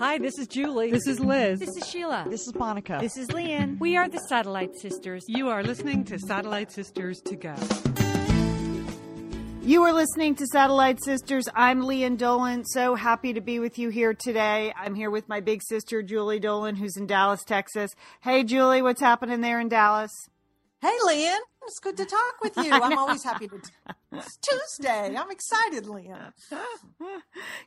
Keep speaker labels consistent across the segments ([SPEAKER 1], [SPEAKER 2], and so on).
[SPEAKER 1] Hi, this is Julie.
[SPEAKER 2] This is Liz.
[SPEAKER 3] This is Sheila.
[SPEAKER 4] This is Monica.
[SPEAKER 5] This is Lian.
[SPEAKER 3] We are the Satellite Sisters.
[SPEAKER 2] You are listening to Satellite Sisters to Go.
[SPEAKER 5] You are listening to Satellite Sisters. I'm Lian Dolan. So happy to be with you here today. I'm here with my big sister, Julie Dolan, who's in Dallas, Texas. Hey, Julie, what's happening there in Dallas?
[SPEAKER 4] Hey, Lian. It's good to talk with you. I'm always happy to. T- it's Tuesday. I'm excited, Lian.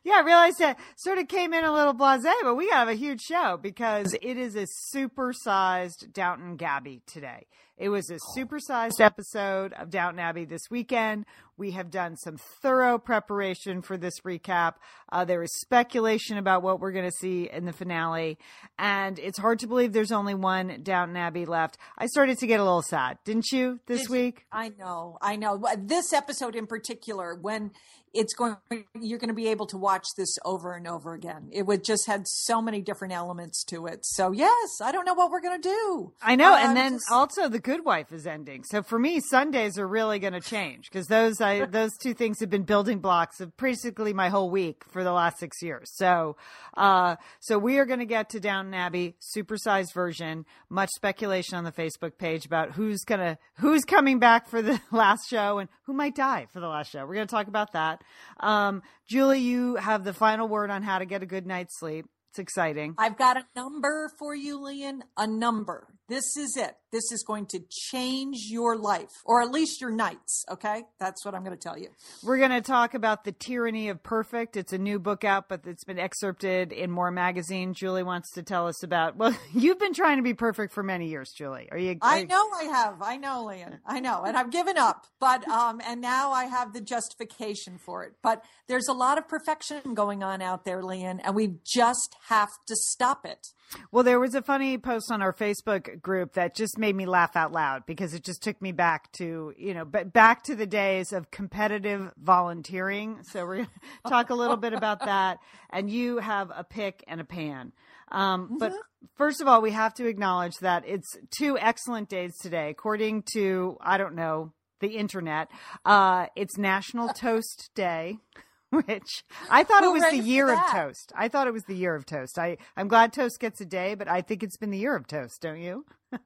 [SPEAKER 5] yeah, I realized that sort of came in a little blasé, but we have a huge show because it is a supersized Downton Gabby today. It was a supersized episode of Downton Abbey this weekend. We have done some thorough preparation for this recap. Uh, there is speculation about what we're going to see in the finale, and it's hard to believe there's only one Downton Abbey left. I started to get a little sad, didn't you, this
[SPEAKER 4] Did-
[SPEAKER 5] week?
[SPEAKER 4] I know. I know. This episode in particular, when it's going, you're going to be able to watch this over and over again. It would just had so many different elements to it. So yes, I don't know what we're going to do.
[SPEAKER 5] I know,
[SPEAKER 4] Uh,
[SPEAKER 5] and then
[SPEAKER 4] just-
[SPEAKER 5] also The Good Wife is ending. So for me, Sundays are really going to change because those I, those two things have been building blocks of basically my whole week for the last six years. So, uh, so we are going to get to Downton Abbey supersized version. Much speculation on the Facebook page about who's gonna who's coming back for the last show and who might die for the last show. We're going to talk about that. Um, Julie, you have the final word on how to get a good night's sleep. It's exciting.
[SPEAKER 4] I've got a number for you, Lian. A number. This is it. This is going to change your life, or at least your nights. Okay, that's what I'm going to tell you.
[SPEAKER 5] We're going to talk about The Tyranny of Perfect. It's a new book out, but it's been excerpted in More Magazine. Julie wants to tell us about, well, you've been trying to be perfect for many years, Julie. Are you?
[SPEAKER 4] I know I have. I know, Lian. I know. And I've given up. But um and now I have the justification for it. But there's a lot of perfection going on out there, Lian, and we just have to stop it.
[SPEAKER 5] Well, there was a funny post on our Facebook group that just made me laugh out loud because it just took me back to, you know, but back to the days of competitive volunteering. So we're going to talk a little bit about that. And you have a pick and a pan. Um, but first of all, we have to acknowledge that it's two excellent days today. According to, I don't know, the internet, uh, it's National Toast Day. Which I thought it was the year of toast. I thought it was the year of toast. I, I'm glad toast gets a day, but I think it's been the year of toast, don't you?
[SPEAKER 4] I,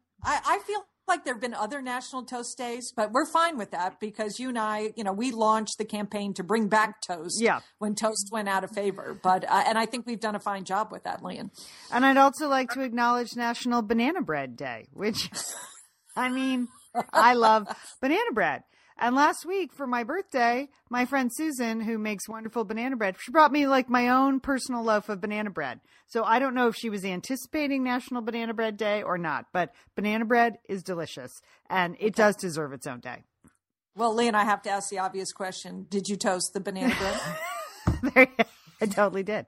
[SPEAKER 4] I feel like there have been other national toast days, but we're fine with that because you and I, you know, we launched the campaign to bring back toast
[SPEAKER 5] Yeah.
[SPEAKER 4] when toast went out of favor. But uh, and I think we've done a fine job with that, Lian.
[SPEAKER 5] And I'd also like to acknowledge National Banana Bread Day, which, I mean, I love banana bread. And last week for my birthday, my friend Susan, who makes wonderful banana bread, she brought me like my own personal loaf of banana bread. So I don't know if she was anticipating National Banana Bread Day or not, but banana bread is delicious and it does deserve its own day.
[SPEAKER 4] Well, Lian, I have to ask the obvious question: Did you toast the banana bread?
[SPEAKER 5] I totally did.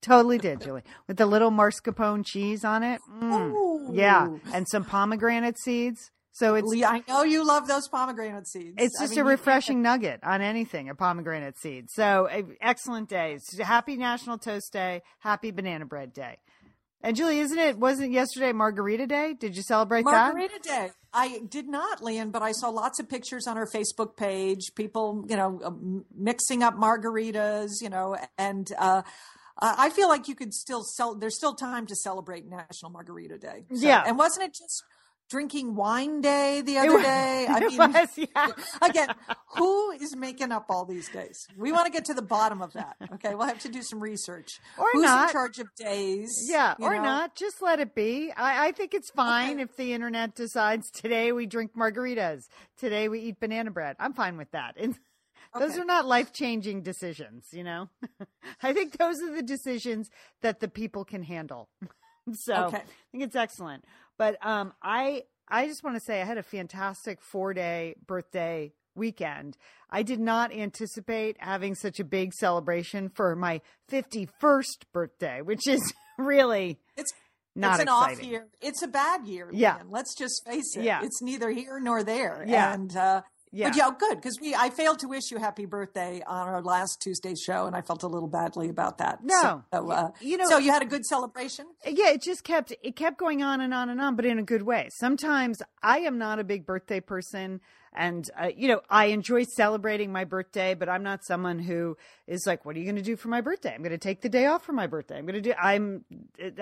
[SPEAKER 5] Totally did, Julie. With the little mascarpone cheese on it. Mm. Yeah. And some pomegranate seeds. So it's
[SPEAKER 4] I know you love those pomegranate seeds.
[SPEAKER 5] it's
[SPEAKER 4] I
[SPEAKER 5] just
[SPEAKER 4] mean,
[SPEAKER 5] a refreshing nugget on anything, a pomegranate seed. So eh, excellent day. Happy National Toast Day. Happy Banana Bread Day. And Julie, isn't it wasn't yesterday Margarita Day? Did you celebrate that?
[SPEAKER 4] Margarita Day. I did not, Lian, but I saw lots of pictures on our Facebook page. People, you know, um, mixing up margaritas, you know, and uh, uh, I feel like you could still sell. There's still time to celebrate National Margarita Day. So-
[SPEAKER 5] Yeah.
[SPEAKER 4] and wasn't it just drinking wine day the other
[SPEAKER 5] was-
[SPEAKER 4] day? I mean,
[SPEAKER 5] was, yeah.
[SPEAKER 4] again, who is making up all these days? We want to get to the bottom of that. Okay, we'll have to do some research.
[SPEAKER 5] Or
[SPEAKER 4] Who's
[SPEAKER 5] not.
[SPEAKER 4] in charge of days?
[SPEAKER 5] Yeah, or
[SPEAKER 4] know?
[SPEAKER 5] not. Just let it be. I, I think it's fine
[SPEAKER 4] Okay.
[SPEAKER 5] if the internet decides today we drink margaritas, today we eat banana bread. I'm fine with that. And those
[SPEAKER 4] Okay.
[SPEAKER 5] are not life changing decisions, you know? I think those are the decisions that the people can handle. so
[SPEAKER 4] Okay.
[SPEAKER 5] I think it's excellent. But um, I I just want to say I had a fantastic four day birthday weekend. I did not anticipate having such a big celebration for my 51st birthday, which is really
[SPEAKER 4] It's
[SPEAKER 5] not
[SPEAKER 4] it's an
[SPEAKER 5] exciting.
[SPEAKER 4] off year. It's a bad year.
[SPEAKER 5] Yeah.
[SPEAKER 4] Lian. Let's just face it.
[SPEAKER 5] Yeah.
[SPEAKER 4] It's neither here nor there.
[SPEAKER 5] Yeah.
[SPEAKER 4] And uh,
[SPEAKER 5] Yeah.
[SPEAKER 4] but yeah, good because we I failed to wish you happy birthday on our last Tuesday show, and I felt a little badly about that.
[SPEAKER 5] No.
[SPEAKER 4] So, uh,
[SPEAKER 5] You know-
[SPEAKER 4] so you had a good celebration.
[SPEAKER 5] yeah it just kept it kept going on and on and on but in a good way sometimes i am not a big birthday person and uh, you know i enjoy celebrating my birthday but i'm not someone who is like what are you going to do for my birthday i'm going to take the day off for my birthday i'm going to do i'm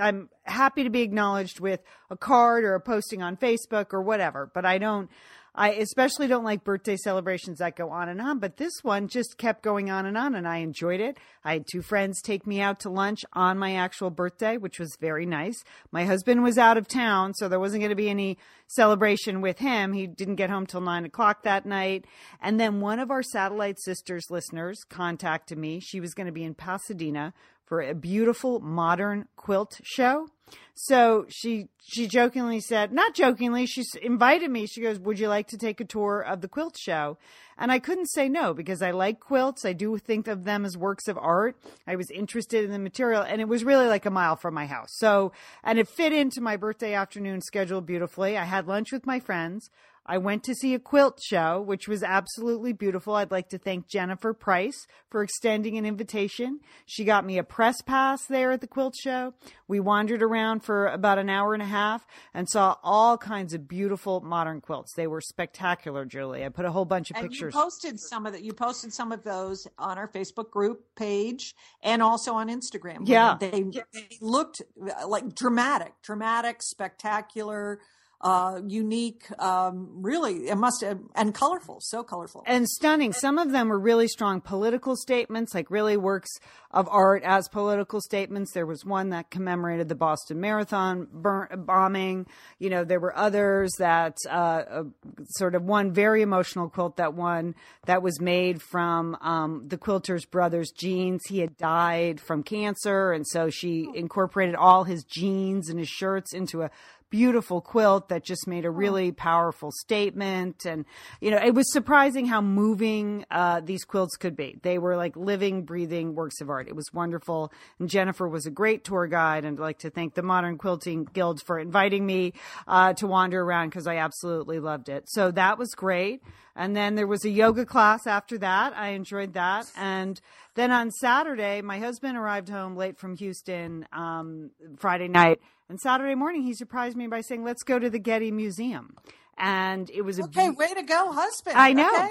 [SPEAKER 5] i'm happy to be acknowledged with a card or a posting on facebook or whatever but i don't I especially don't like birthday celebrations that go on and on, but this one just kept going on and on, and I enjoyed it. I had two friends take me out to lunch on my actual birthday, which was very nice. My husband was out of town, so there wasn't going to be any celebration with him. He didn't get home till nine o'clock that night. And then one of our Satellite Sisters listeners contacted me. She was going to be in Pasadena for a beautiful modern quilt show. So she she jokingly said, not jokingly, she invited me. She goes, "Would you like to take a tour of the quilt show?" And I couldn't say no because I like quilts. I do think of them as works of art. I was interested in the material, and it was really like a mile from my house. So, and it fit into my birthday afternoon schedule beautifully. I had lunch with my friends. I went to see a quilt show, which was absolutely beautiful. I'd like to thank Jennifer Price for extending an invitation. She got me a press pass there at the quilt show. We wandered around for about an hour and a half and saw all kinds of beautiful modern quilts. They were spectacular, Julie. I put a whole bunch of
[SPEAKER 4] And
[SPEAKER 5] pictures.
[SPEAKER 4] you posted some of that. You posted some of those on our Facebook group page and also on Instagram.
[SPEAKER 5] Yeah.
[SPEAKER 4] they, they looked uh, like dramatic, dramatic, spectacular, uh, unique. Um, really, it must have, and colorful, so colorful.
[SPEAKER 5] and stunning. Some of them were really strong political statements, like really works of art as political statements. There was one that commemorated the Boston Marathon bur- bombing. You know, there were others that uh, uh, sort of one very emotional quilt that one that was made from um, the quilter's brother's jeans. He had died from cancer, and so she incorporated all his jeans and his shirts into a beautiful quilt that just made a really powerful statement. And you know it was surprising how moving uh, these quilts could be. They were like living breathing works of art. It was wonderful. And jennifer was a great tour guide. And i'd like to thank the modern quilting guild for inviting me uh, to wander around because i absolutely loved it. So that was great and then there was a yoga class after that i enjoyed that and then on saturday my husband arrived home late from houston um, friday night and Saturday morning, he surprised me by saying, "Let's go to the Getty Museum." And it was a
[SPEAKER 4] okay, way to go, husband.
[SPEAKER 5] I know.
[SPEAKER 4] Okay.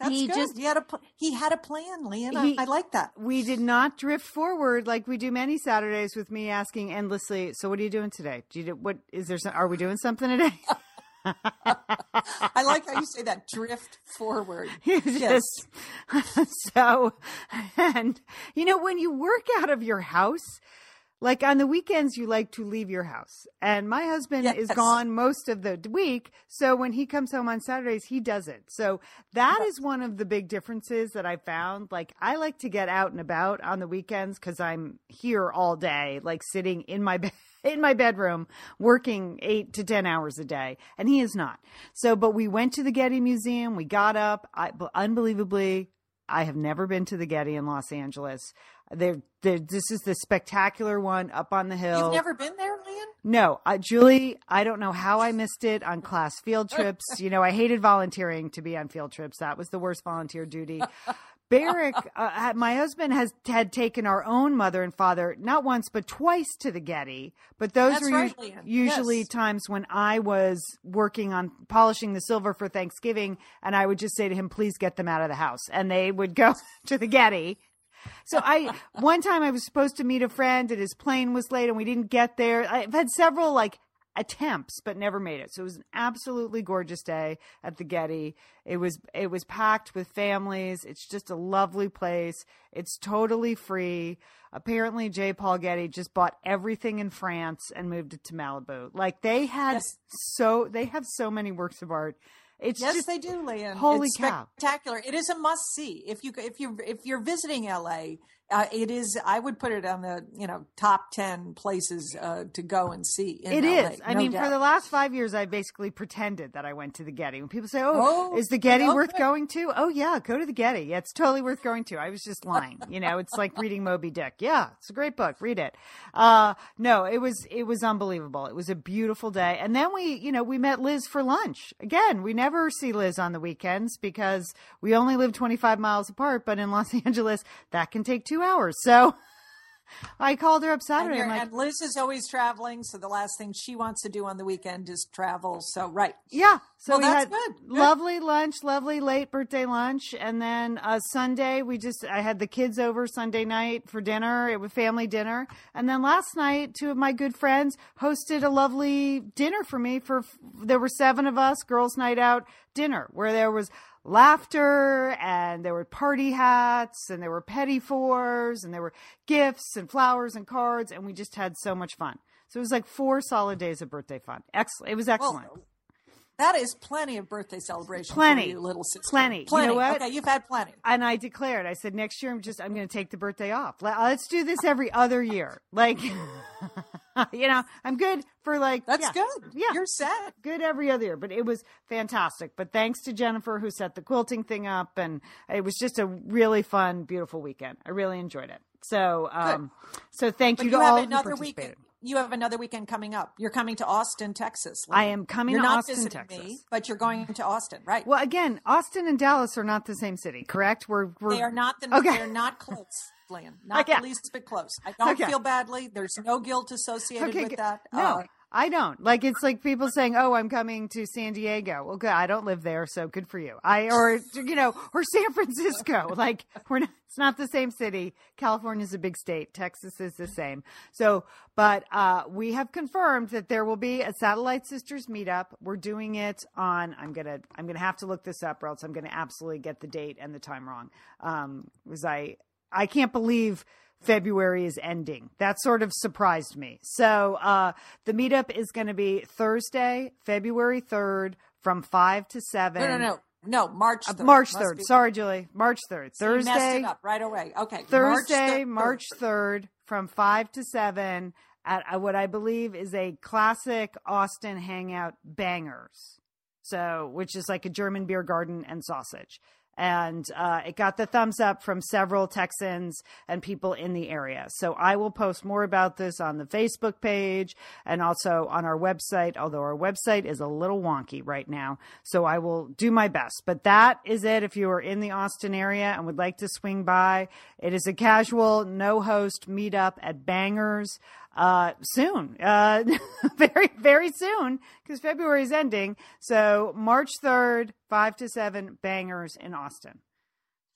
[SPEAKER 4] That's
[SPEAKER 5] He
[SPEAKER 4] good.
[SPEAKER 5] just-
[SPEAKER 4] he had a he had a plan.
[SPEAKER 5] He-
[SPEAKER 4] I, I like that.
[SPEAKER 5] we did not drift forward like we do many Saturdays with me asking endlessly. So, what are you doing today? Do you do, what is there? Some, are we doing something today?
[SPEAKER 4] I like how you say that. Drift forward. Yes.
[SPEAKER 5] so, and you know, when you work out of your house, like on the weekends, you like to leave your house. And my husband is gone most of the week. So when he comes home on Saturdays, he does it. So that is one of the big differences that I found. Like, I like to get out and about on the weekends because I'm here all day, like sitting in my bed. In my bedroom, working eight to 10 hours a day, and he is not. So, but we went to the Getty Museum. We got up. I, unbelievably, I have never been to the Getty in Los Angeles. They're, they're, this is the spectacular one up on the hill.
[SPEAKER 4] You've never been there, Lian?
[SPEAKER 5] No, uh, Julie, I don't know how I missed it on class field trips. You know, I hated volunteering to be on field trips. That was the worst volunteer duty. Barrick, uh, my husband has had taken our own mother and father not once but twice to the Getty. But those
[SPEAKER 4] That's
[SPEAKER 5] were
[SPEAKER 4] right,
[SPEAKER 5] us- usually
[SPEAKER 4] Yes.
[SPEAKER 5] times when I was working on polishing the silver for Thanksgiving, and I would just say to him, "Please get them out of the house," and they would go to the Getty. So I one time I was supposed to meet a friend and his plane was late and we didn't get there. I've had several like attempts but never made it. So it was an absolutely gorgeous day at the Getty. It was it was packed with families. It's just a lovely place. It's totally free. Apparently J. Paul Getty just bought everything in France and moved it to Malibu. Like they had
[SPEAKER 4] Yes.
[SPEAKER 5] so they have so many works of art. It's
[SPEAKER 4] Yes,
[SPEAKER 5] just
[SPEAKER 4] they do, Lian.
[SPEAKER 5] holy
[SPEAKER 4] it's
[SPEAKER 5] cow.
[SPEAKER 4] spectacular! It is a must see if you if you if you're visiting LA. Uh, it is. I would put it on the you know top ten places uh, to go and see.
[SPEAKER 5] It
[SPEAKER 4] LA,
[SPEAKER 5] is. I
[SPEAKER 4] no
[SPEAKER 5] mean,
[SPEAKER 4] doubt.
[SPEAKER 5] for the last five years, I basically pretended that I went to the Getty. When people say, "Oh,
[SPEAKER 4] Oh,
[SPEAKER 5] is the Getty
[SPEAKER 4] okay.
[SPEAKER 5] worth going to?" Oh yeah, go to the Getty. Yeah, it's totally worth going to. I was just lying. you know, it's like reading Moby Dick. Yeah, it's a great book. Read it. Uh, no, it was it was unbelievable. It was a beautiful day, and then we, you know, we met Liz for lunch. Again, we never see Liz on the weekends because we only live 25 miles apart. But in Los Angeles, that can take two hours. So. I called her up Saturday.
[SPEAKER 4] you're-
[SPEAKER 5] like,
[SPEAKER 4] and Liz is always traveling, so the last thing she wants to do on the weekend is travel. So right.
[SPEAKER 5] Yeah. So
[SPEAKER 4] Well,
[SPEAKER 5] we
[SPEAKER 4] that's
[SPEAKER 5] had
[SPEAKER 4] good. Good.
[SPEAKER 5] lovely lunch, lovely late birthday lunch, and then uh, Sunday we just I had the kids over Sunday night for dinner. It was family dinner, and then last night two of my good friends hosted a lovely dinner for me. For there were seven of us, girls' night out dinner, where there was laughter and there were party hats and there were petit fours and there were gifts and flowers and cards and we just had so much fun. So it was like four solid days of birthday fun. Excellent. It was excellent.
[SPEAKER 4] Well, that is plenty of birthday celebration
[SPEAKER 5] Plenty.
[SPEAKER 4] for you, little sister.
[SPEAKER 5] Plenty. You know
[SPEAKER 4] Plenty.
[SPEAKER 5] what?
[SPEAKER 4] Okay, you've had plenty.
[SPEAKER 5] and I declared, I said, next year I'm just, I'm going to take the birthday off. Let's do this every other year. Like, you know, I'm good for like,
[SPEAKER 4] That's
[SPEAKER 5] yeah,
[SPEAKER 4] good.
[SPEAKER 5] Yeah.
[SPEAKER 4] You're set.
[SPEAKER 5] Good every other year, but it was fantastic. But thanks to Jennifer who set the quilting thing up, and it was just a really fun, beautiful weekend. I really enjoyed it. So, um, so thank
[SPEAKER 4] But
[SPEAKER 5] you
[SPEAKER 4] you
[SPEAKER 5] to all
[SPEAKER 4] have
[SPEAKER 5] who
[SPEAKER 4] another
[SPEAKER 5] participated.
[SPEAKER 4] weekend. You have another weekend coming up. You're coming to Austin, Texas.
[SPEAKER 5] I am coming
[SPEAKER 4] You're
[SPEAKER 5] to
[SPEAKER 4] not
[SPEAKER 5] Austin,
[SPEAKER 4] visiting
[SPEAKER 5] Texas.
[SPEAKER 4] me, but you're going to Austin, right?
[SPEAKER 5] Well, again, Austin and Dallas are not the same city, correct? We're, we're
[SPEAKER 4] They are not the.
[SPEAKER 5] Okay.
[SPEAKER 4] They're not close, Lynn. Not
[SPEAKER 5] Okay.
[SPEAKER 4] the least bit close. I don't
[SPEAKER 5] Okay.
[SPEAKER 4] feel badly. There's no guilt associated
[SPEAKER 5] Okay,
[SPEAKER 4] with that.
[SPEAKER 5] No,
[SPEAKER 4] Uh,
[SPEAKER 5] I don't. Like it's like people saying, "Oh, I'm coming to San Diego." Well, good. I don't live there, so good for you. I or you know, or San Francisco. Like we're not. It's not the same city. California's a big state. Texas is the same. So, but uh, we have confirmed that there will be a Satellite Sisters meetup. We're doing it on. I'm gonna. I'm gonna have to look this up, or else I'm gonna absolutely get the date and the time wrong. Um, I I can't believe February is ending. That sort of surprised me. So uh, the meetup is going to be Thursday, February 3rd from 5 to 7.
[SPEAKER 4] no, no, no, no. March.
[SPEAKER 5] Uh,
[SPEAKER 4] 3rd.
[SPEAKER 5] March 3rd. Sorry, Julie. March 3rd.
[SPEAKER 4] You messed
[SPEAKER 5] Thursday,
[SPEAKER 4] it up right away. Okay.
[SPEAKER 5] Thursday,
[SPEAKER 4] March
[SPEAKER 5] March
[SPEAKER 4] 3rd.
[SPEAKER 5] 3rd from 5 to 7 at uh, what I believe is a classic Austin hangout bangers. So, which is like a German beer garden and sausage. And uh, it got the thumbs up from several Texans and people in the area. So I will post more about this on the Facebook page and also on our website, although our website is a little wonky right now. So I will do my best. But that is it. If you are in the Austin area and would like to swing by, it is a casual, no host meetup at Bangers uh, soon, uh, very, very soon, because February is ending. So March 3rd, 5 to 7 bangers in Austin.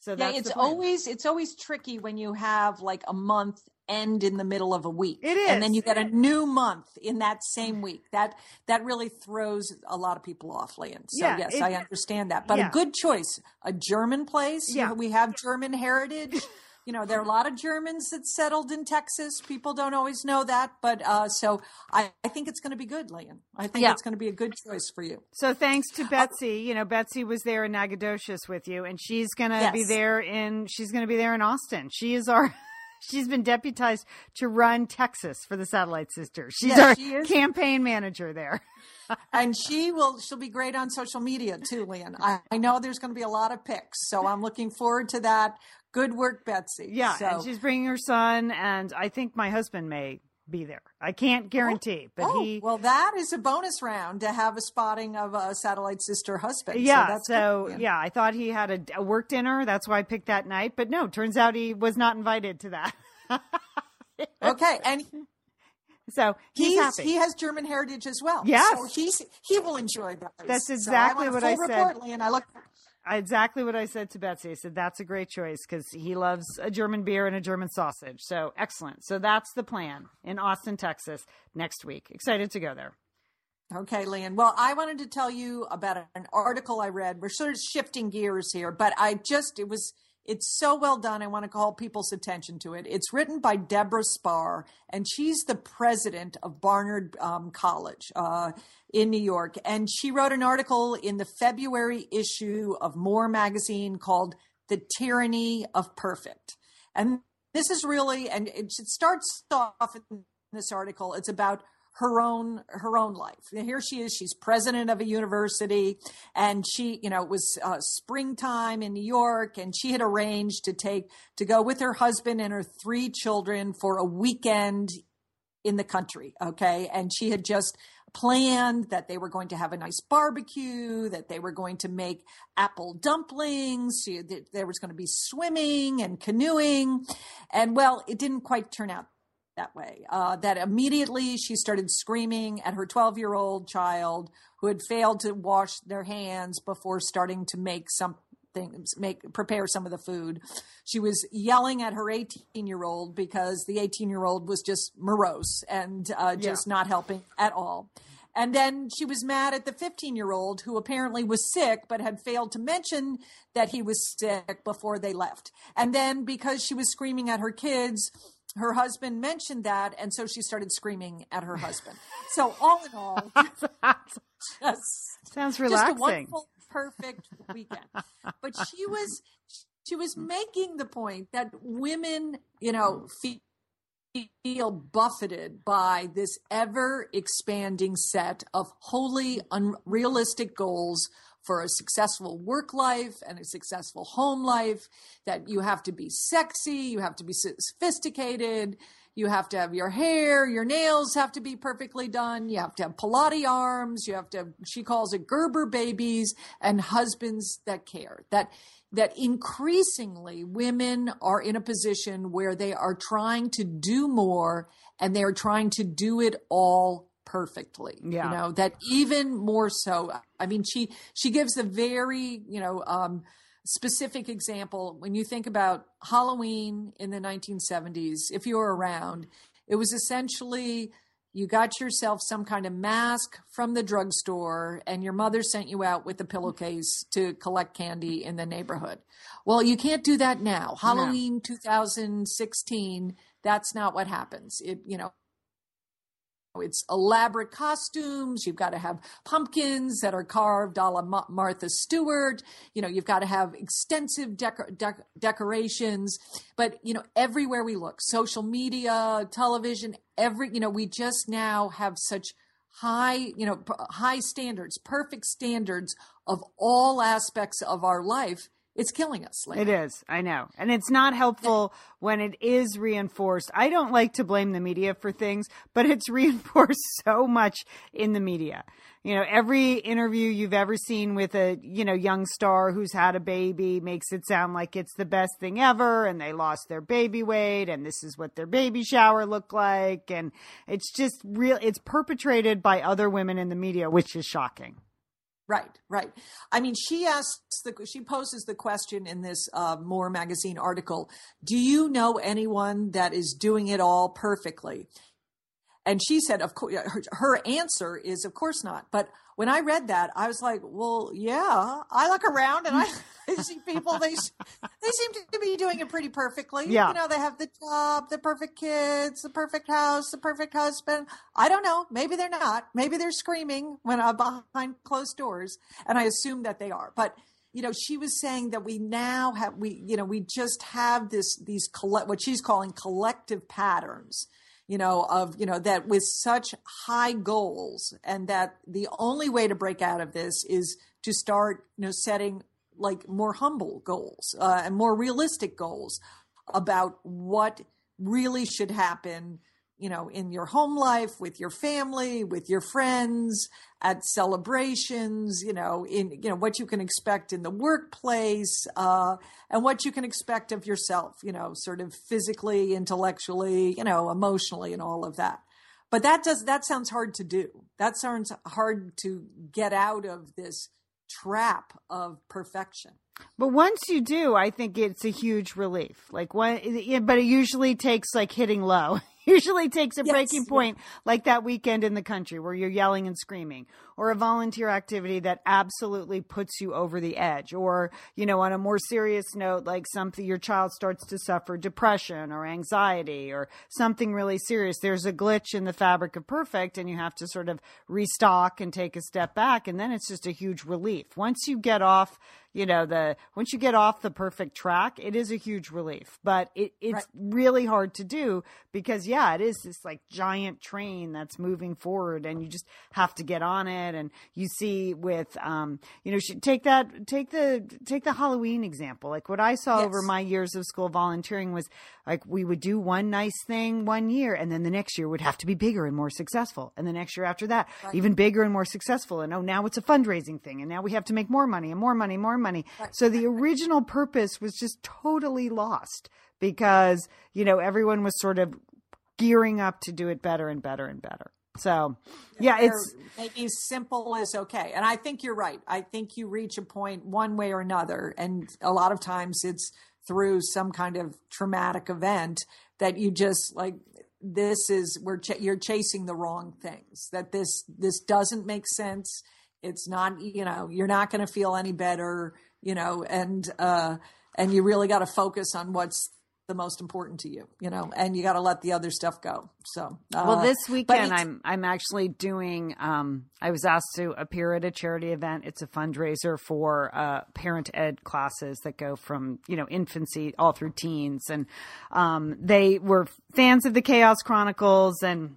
[SPEAKER 5] So
[SPEAKER 4] Yeah, it's always it's always tricky when you have like a month end in the middle of a week.
[SPEAKER 5] It
[SPEAKER 4] And then you get a new month in that same week. That that really throws a lot of people off, Lian. So
[SPEAKER 5] Yeah,
[SPEAKER 4] yes,
[SPEAKER 5] it-
[SPEAKER 4] I understand that. But
[SPEAKER 5] yeah.
[SPEAKER 4] a good choice. A German place. You
[SPEAKER 5] Yeah.
[SPEAKER 4] know, we have German heritage. You know, there are a lot of Germans that settled in Texas. People don't always know that, but uh, so I, I think it's going to be good, Lian. I think
[SPEAKER 5] Yeah.
[SPEAKER 4] it's going to be a good choice for you.
[SPEAKER 5] So thanks to Betsy, you know, Betsy was there in Nacogdoches with you, and she's gonna
[SPEAKER 4] Yes.
[SPEAKER 5] be there in she's gonna be there in Austin. She is our she's been deputized to run Texas for the Satellite Sisters. She's
[SPEAKER 4] Yes,
[SPEAKER 5] our
[SPEAKER 4] she is.
[SPEAKER 5] campaign manager there.
[SPEAKER 4] and she will she'll be great on social media too Lian i, I know there's going to be a lot of pics so i'm looking forward to that good work betsy
[SPEAKER 5] Yeah,
[SPEAKER 4] so,
[SPEAKER 5] and she's bringing her son, and I think my husband may be there. I can't oh, guarantee, but
[SPEAKER 4] oh,
[SPEAKER 5] he.
[SPEAKER 4] well that is a bonus round to have a spotting of a satellite sister husband
[SPEAKER 5] yeah,
[SPEAKER 4] so, that's
[SPEAKER 5] so,
[SPEAKER 4] Lian.
[SPEAKER 5] yeah, I thought he had a, a work dinner. That's why I picked that night. But no, turns out he was not invited to that.
[SPEAKER 4] okay and
[SPEAKER 5] so he's,
[SPEAKER 4] he's,
[SPEAKER 5] happy.
[SPEAKER 4] he has german heritage as well
[SPEAKER 5] Yes.
[SPEAKER 4] so he's he will enjoy that
[SPEAKER 5] That's
[SPEAKER 4] So
[SPEAKER 5] exactly
[SPEAKER 4] I
[SPEAKER 5] what I said.
[SPEAKER 4] Lian. i look
[SPEAKER 5] exactly what I said to Betsy. I said that's a great choice because he loves a German beer and a German sausage. So excellent. So that's the plan in Austin, Texas next week. Excited to go there.
[SPEAKER 4] Okay, Lian. Well, I wanted to tell you about an article I read. We're sort of shifting gears here, but I just, it was, it's so well done. I want to call people's attention to it. It's written by Deborah Spar, and she's the president of Barnard um, College uh, in New York. And she wrote an article in the February issue of More magazine called The Tyranny of Perfect. And this is really, and it starts off in this article. It's about her own her own life. here she is. She's president of a university, and she, you know, it was uh, springtime in New York, and she had arranged to take to go with her husband and her three children for a weekend in the country. Okay, and she had just planned that they were going to have a nice barbecue, that they were going to make apple dumplings, there was going to be swimming and canoeing. And well, it didn't quite turn out that way. Uh, that immediately she started screaming at her 12 year old child who had failed to wash their hands before starting to make something make prepare some of the food she was yelling at her 18 year old because the 18 year old was just morose and uh, just yeah. not helping at all and then she was mad at the 15 year old who apparently was sick but had failed to mention that he was sick before they left and then because she was screaming at her kids her husband mentioned that, and so she started screaming at her husband. So all in all,
[SPEAKER 5] just sounds relaxing.
[SPEAKER 4] Just a wonderful, perfect weekend. But she was she was making the point that women, you know, feel buffeted by this ever expanding set of wholly unrealistic goals for a successful work life and a successful home life, that you have to be sexy, you have to be sophisticated, you have to have your hair, your nails have to be perfectly done, you have to have Pilates arms, you have to she calls it Gerber babies and husbands that care. That that increasingly women are in a position where they are trying to do more and they're trying to do it all perfectly. Yeah. You know, that even more so. I mean, she she gives a very, you know, um, specific example when you think about Halloween in the 1970s, if you were around, it was essentially you got yourself some kind of mask from the drugstore and your mother sent you out with a pillowcase to collect candy in the neighborhood. Well, you can't do that now. Halloween no. 2016, that's not what happens. It, you know, it's elaborate costumes. You've got to have pumpkins that are carved a la Martha Stewart. You know, you've got to have extensive decor- dec- decorations. But, you know, everywhere we look, social media, television, every, you know, we just now have such high, you know, high standards, perfect standards of all aspects of our life it's killing us.
[SPEAKER 5] It is. I know. And it's not helpful when it is reinforced. I don't like to blame the media for things, but it's reinforced so much in the media. You know, every interview you've ever seen with a, you know, young star who's had a baby makes it sound like it's the best thing ever and they lost their baby weight and this is what their baby shower looked like and it's just real it's perpetrated by other women in the media, which is shocking.
[SPEAKER 4] Right, right. I mean, she asks the she poses the question in this uh, More magazine article: Do you know anyone that is doing it all perfectly? And she said, "Of course." Her, her answer is, "Of course not." But when I read that, I was like, well, yeah. I look around and I, see people, they, they seem to be doing it pretty perfectly. Yeah. You know, they have the job, the perfect kids, the perfect house, the perfect husband. I don't know. Maybe they're not. Maybe they're screaming when uh, behind closed doors. And I assume that they are. But, you know, she was saying that we now have, we, you know, we just have this, these, collect, what she's calling collective patterns you know, of, you know, that with such high goals and that the only way to break out of this is to start, you know, setting like more humble goals uh, and more realistic goals about what really should happen you know, in your home life, with your family, with your friends, at celebrations, you know, in, you know, what you can expect in the workplace, uh, and what you can expect of yourself, you know, sort of physically, intellectually, you know, emotionally and all of that. But that does, that sounds hard to do. That sounds hard to get out of this trap of perfection.
[SPEAKER 5] But once you do, I think it's a huge relief. Like one, but it usually takes like hitting low. usually takes a yes, breaking point yeah. like that weekend in the country where you're yelling and screaming or a volunteer activity that absolutely puts you over the edge or you know on a more serious note like something your child starts to suffer depression or anxiety or something really serious. There's a glitch in the fabric of perfect and you have to sort of restock and take a step back. And then it's just a huge relief. Once you get off you know, the once you get off the perfect track, it is a huge relief. But it, it's right. really hard to do because yeah, it is this like giant train that's moving forward and you just have to get on it. And you see with um, you know, take that take the take the Halloween example. Like what I saw yes. over my years of school volunteering was like we would do one nice thing one year and then the next year would have to be bigger and more successful. And the next year after that, right. even bigger and more successful. And oh now it's a fundraising thing and now we have to make more money and more money, more money. Right. So the original purpose was just totally lost because, you know, everyone was sort of gearing up to do it better and better and better. So, yeah, it's
[SPEAKER 4] maybe simple is okay. And I think you're right. I think you reach a point one way or another. And a lot of times it's through some kind of traumatic event that you just like, this is we're ch- you're chasing the wrong things that this this doesn't make sense. It's not you know you're not going to feel any better you know and uh and you really got to focus on what's the most important to you, you know, and you got to let the other stuff go. So,
[SPEAKER 5] uh, well, this weekend I'm I'm actually doing. Um, I was asked to appear at a charity event. It's a fundraiser for uh, parent ed classes that go from you know infancy all through teens, and um, they were fans of the Chaos Chronicles and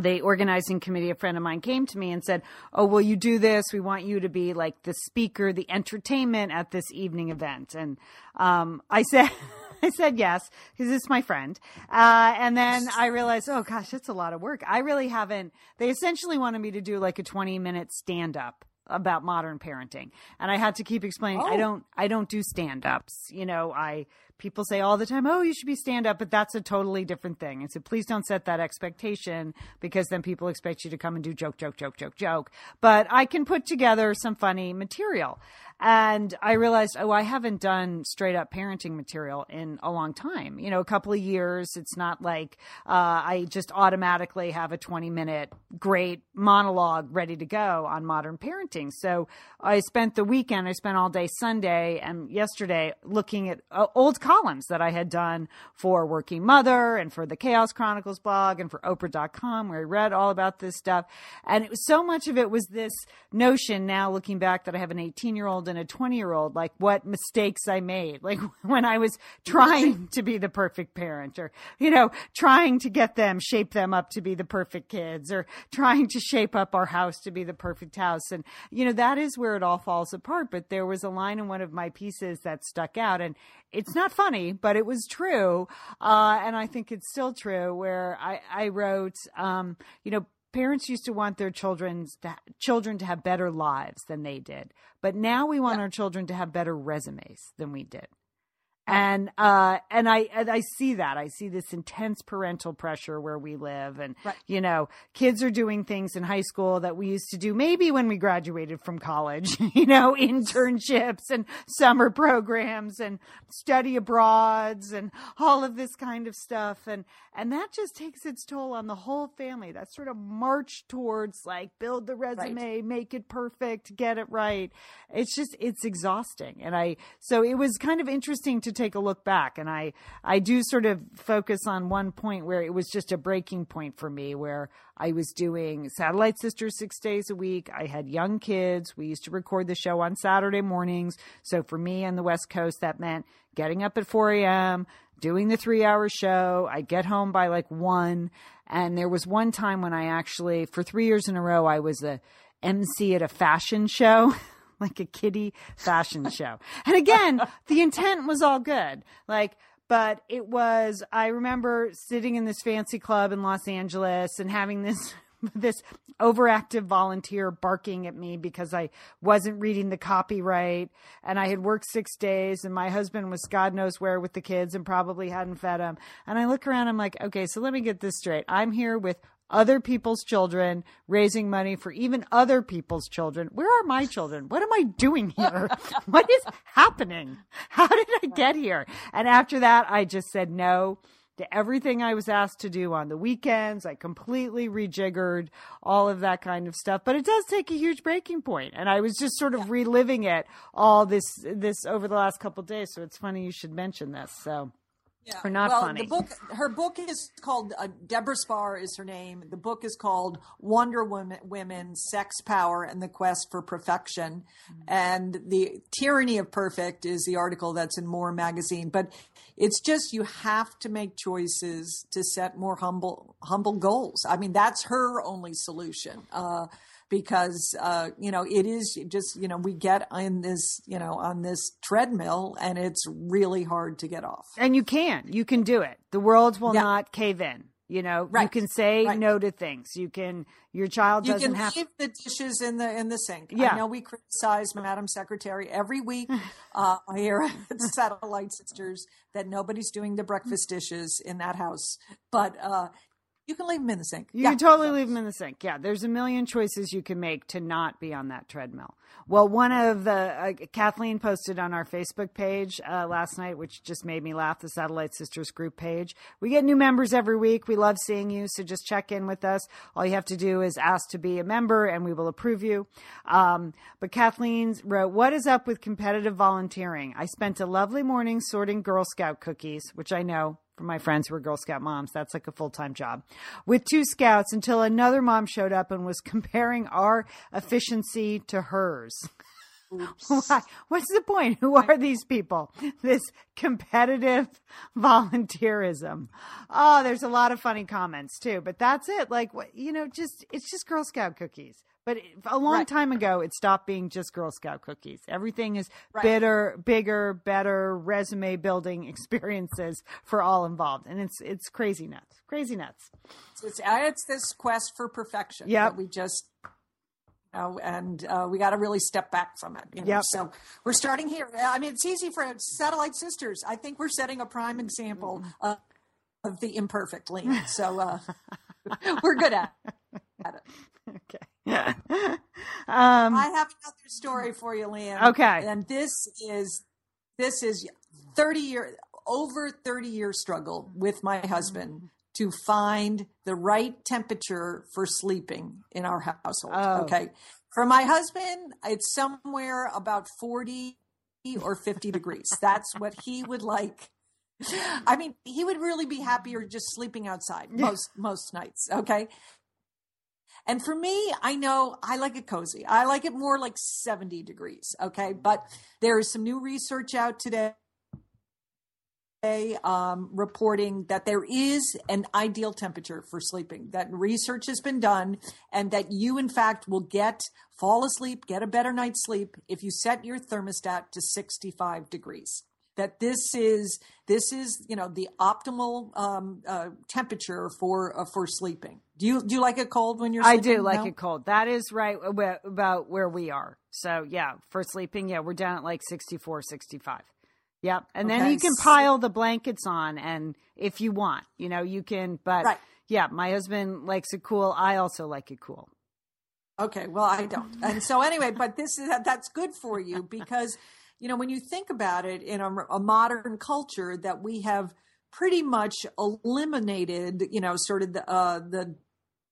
[SPEAKER 5] the organizing committee, a friend of mine came to me and said, Oh, will you do this? We want you to be like the speaker, the entertainment at this evening event. And um, I said, I said yes because it's my friend. Uh, and then I realized, oh gosh, that's a lot of work. I really haven't. They essentially wanted me to do like a 20 minute stand up about modern parenting and i had to keep explaining oh. i don't i don't do stand ups you know i people say all the time, oh, you should be stand up, but that's a totally different thing. And so please don't set that expectation because then people expect you to come and do joke, joke, joke, joke, joke. But I can put together some funny material. And I realized, oh, I haven't done straight up parenting material in a long time. You know, a couple of years. It's not like uh, I just automatically have a 20 minute great monologue ready to go on modern parenting. So I spent the weekend, I spent all day Sunday and yesterday looking at uh, old columns that I had done for Working Mother and for the Chaos Chronicles blog and for Oprah.com, where I read all about this stuff. And it was so much of it was this notion now looking back that I have an 18 year old and a 20 year old, like what mistakes I made, like when I was trying to be the perfect parent or, you know, trying to get them, shape them up to be the perfect kids or trying to shape up our house to be the perfect house. And, you know, that is where it all falls apart. But there was a line in one of my pieces that stuck out and it's not funny, but it was true. Uh, and I think it's still true where I, I wrote, um, you know, parents used to want their children to, children to have better lives than they did, but now we want yeah. our children to have better resumes than we did and uh, and I and I see that I see this intense parental pressure where we live, and right. you know, kids are doing things in high school that we used to do maybe when we graduated from college, you know, internships and summer programs and study abroads and all of this kind of stuff, and and that just takes its toll on the whole family. That sort of march towards like build the resume, right. make it perfect, get it right. It's just it's exhausting, and I so it was kind of interesting to take a look back and I I do sort of focus on one point where it was just a breaking point for me where I was doing Satellite Sisters 6 days a week. I had young kids. We used to record the show on Saturday mornings. So for me on the West Coast that meant getting up at 4 a.m., doing the 3-hour show. I get home by like 1 and there was one time when I actually for 3 years in a row I was a MC at a fashion show. like a kiddie fashion show. And again, the intent was all good. Like, but it was, I remember sitting in this fancy club in Los Angeles and having this this overactive volunteer barking at me because I wasn't reading the copyright and I had worked six days and my husband was God knows where with the kids and probably hadn't fed them. And I look around, I'm like, okay, so let me get this straight. I'm here with other people's children, raising money for even other people's children. Where are my children? What am I doing here? what is happening? How did I get here? And after that, I just said no to everything I was asked to do on the weekends. I completely rejiggered all of that kind of stuff, but it does take a huge breaking point. And I was just sort of reliving it all this, this over the last couple days. So it's funny you should mention this. So
[SPEAKER 4] Yeah.
[SPEAKER 5] Or not
[SPEAKER 4] well,
[SPEAKER 5] funny.
[SPEAKER 4] The book, her book is called uh, Deborah Spar is her name. The book is called Wonder Woman, Women, Sex, Power, and the Quest for Perfection.
[SPEAKER 5] Mm-hmm.
[SPEAKER 4] And the Tyranny of Perfect is the article that's in More magazine. But it's just you have to make choices to set more humble, humble goals. I mean, that's her only solution. Uh, because uh, you know it is just you know we get in this you know on this treadmill and it's really hard to get off.
[SPEAKER 5] And you can. You can do it. The world will
[SPEAKER 4] Yeah.
[SPEAKER 5] not cave in. You know, you can say
[SPEAKER 4] Right.
[SPEAKER 5] no to things. You can your child
[SPEAKER 4] You
[SPEAKER 5] doesn't
[SPEAKER 4] can
[SPEAKER 5] have
[SPEAKER 4] leave the dishes in the in the sink.
[SPEAKER 5] Yeah.
[SPEAKER 4] I know we criticize Madam Secretary every week uh, here at Satellite Sisters that nobody's doing the breakfast dishes in that house, but uh, you can leave them in the sink.
[SPEAKER 5] You
[SPEAKER 4] Yeah.
[SPEAKER 5] can totally leave them in the sink. Yeah, there's a million choices you can make to not be on that treadmill. Well, one of the uh, Kathleen posted on our Facebook page uh, last night, which just made me laugh. The Satellite Sisters group page. We get new members every week. We love seeing you, so just check in with us. All you have to do is ask to be a member, and we will approve you. Um, but Kathleen wrote, "What is up with competitive volunteering? I spent a lovely morning sorting Girl Scout cookies, which I know for my friends who are Girl Scout moms. That's like a full time job. With two scouts until another mom showed up and was comparing our efficiency to hers. Why? What's the point? Who are these people? This competitive volunteerism. Oh, there's a lot of funny comments too, but that's it. Like, what, you know, just, it's just Girl Scout cookies. But a long
[SPEAKER 4] Right.
[SPEAKER 5] time ago, it stopped being just Girl Scout cookies. Everything is
[SPEAKER 4] Right.
[SPEAKER 5] bitter, bigger, better resume building experiences for all involved, and it's it's crazy nuts, crazy nuts.
[SPEAKER 4] It's, it's this quest for perfection that we just, know, and uh, we got to really step back from it. You know?
[SPEAKER 5] Yep.
[SPEAKER 4] So we're starting here. I mean, it's easy for Satellite Sisters. I think we're setting a prime example uh, of the imperfect lean. So uh, we're good at, at it.
[SPEAKER 5] Okay. um,
[SPEAKER 4] I have another story for you, Lian.
[SPEAKER 5] Okay.
[SPEAKER 4] And this is this is 30 year over 30 year struggle with my husband to find the right temperature for sleeping in our household.
[SPEAKER 5] Oh.
[SPEAKER 4] Okay. For my husband, it's somewhere about 40 or 50 degrees. That's what he would like. I mean, he would really be happier just sleeping outside most most nights, okay? And for me, I know I like it cozy. I like it more like 70 degrees. Okay. But there is some new research out today um, reporting that there is an ideal temperature for sleeping, that research has been done, and that you, in fact, will get fall asleep, get a better night's sleep if you set your thermostat to 65 degrees that this is this is you know the optimal um, uh, temperature for uh, for sleeping. Do you do you like it cold when you're?
[SPEAKER 5] I
[SPEAKER 4] Sleeping?
[SPEAKER 5] do like
[SPEAKER 4] No?
[SPEAKER 5] it cold. That is right ab- about where we are. So yeah, for sleeping, yeah, we're down at like 64, 65. Yep. And then you can pile the blankets on and if you want, you know, you can, but
[SPEAKER 4] Right.
[SPEAKER 5] yeah, my husband likes it cool. I also like it cool.
[SPEAKER 4] Okay, well I don't. And so anyway, but this is that's good for you because you know when you think about it in a, a modern culture that we have pretty much eliminated, you know, sort of the uh, the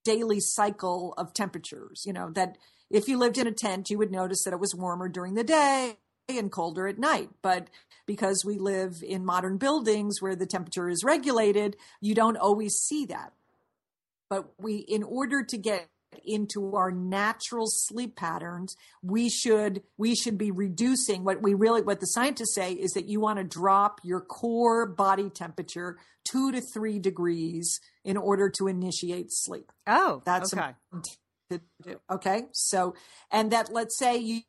[SPEAKER 4] daily cycle of temperatures. You know that if you lived in a tent, you would notice that it was warmer during the day and colder at night. But because we live in modern buildings where the temperature is regulated, you don't always see that. But we, in order to get into our natural sleep patterns, we should we should be reducing what we really what the scientists say is that you want to drop your core body temperature two to three degrees in order to initiate sleep.
[SPEAKER 5] Oh,
[SPEAKER 4] That's
[SPEAKER 5] okay.
[SPEAKER 4] important to do. Okay. So, and that let's say you,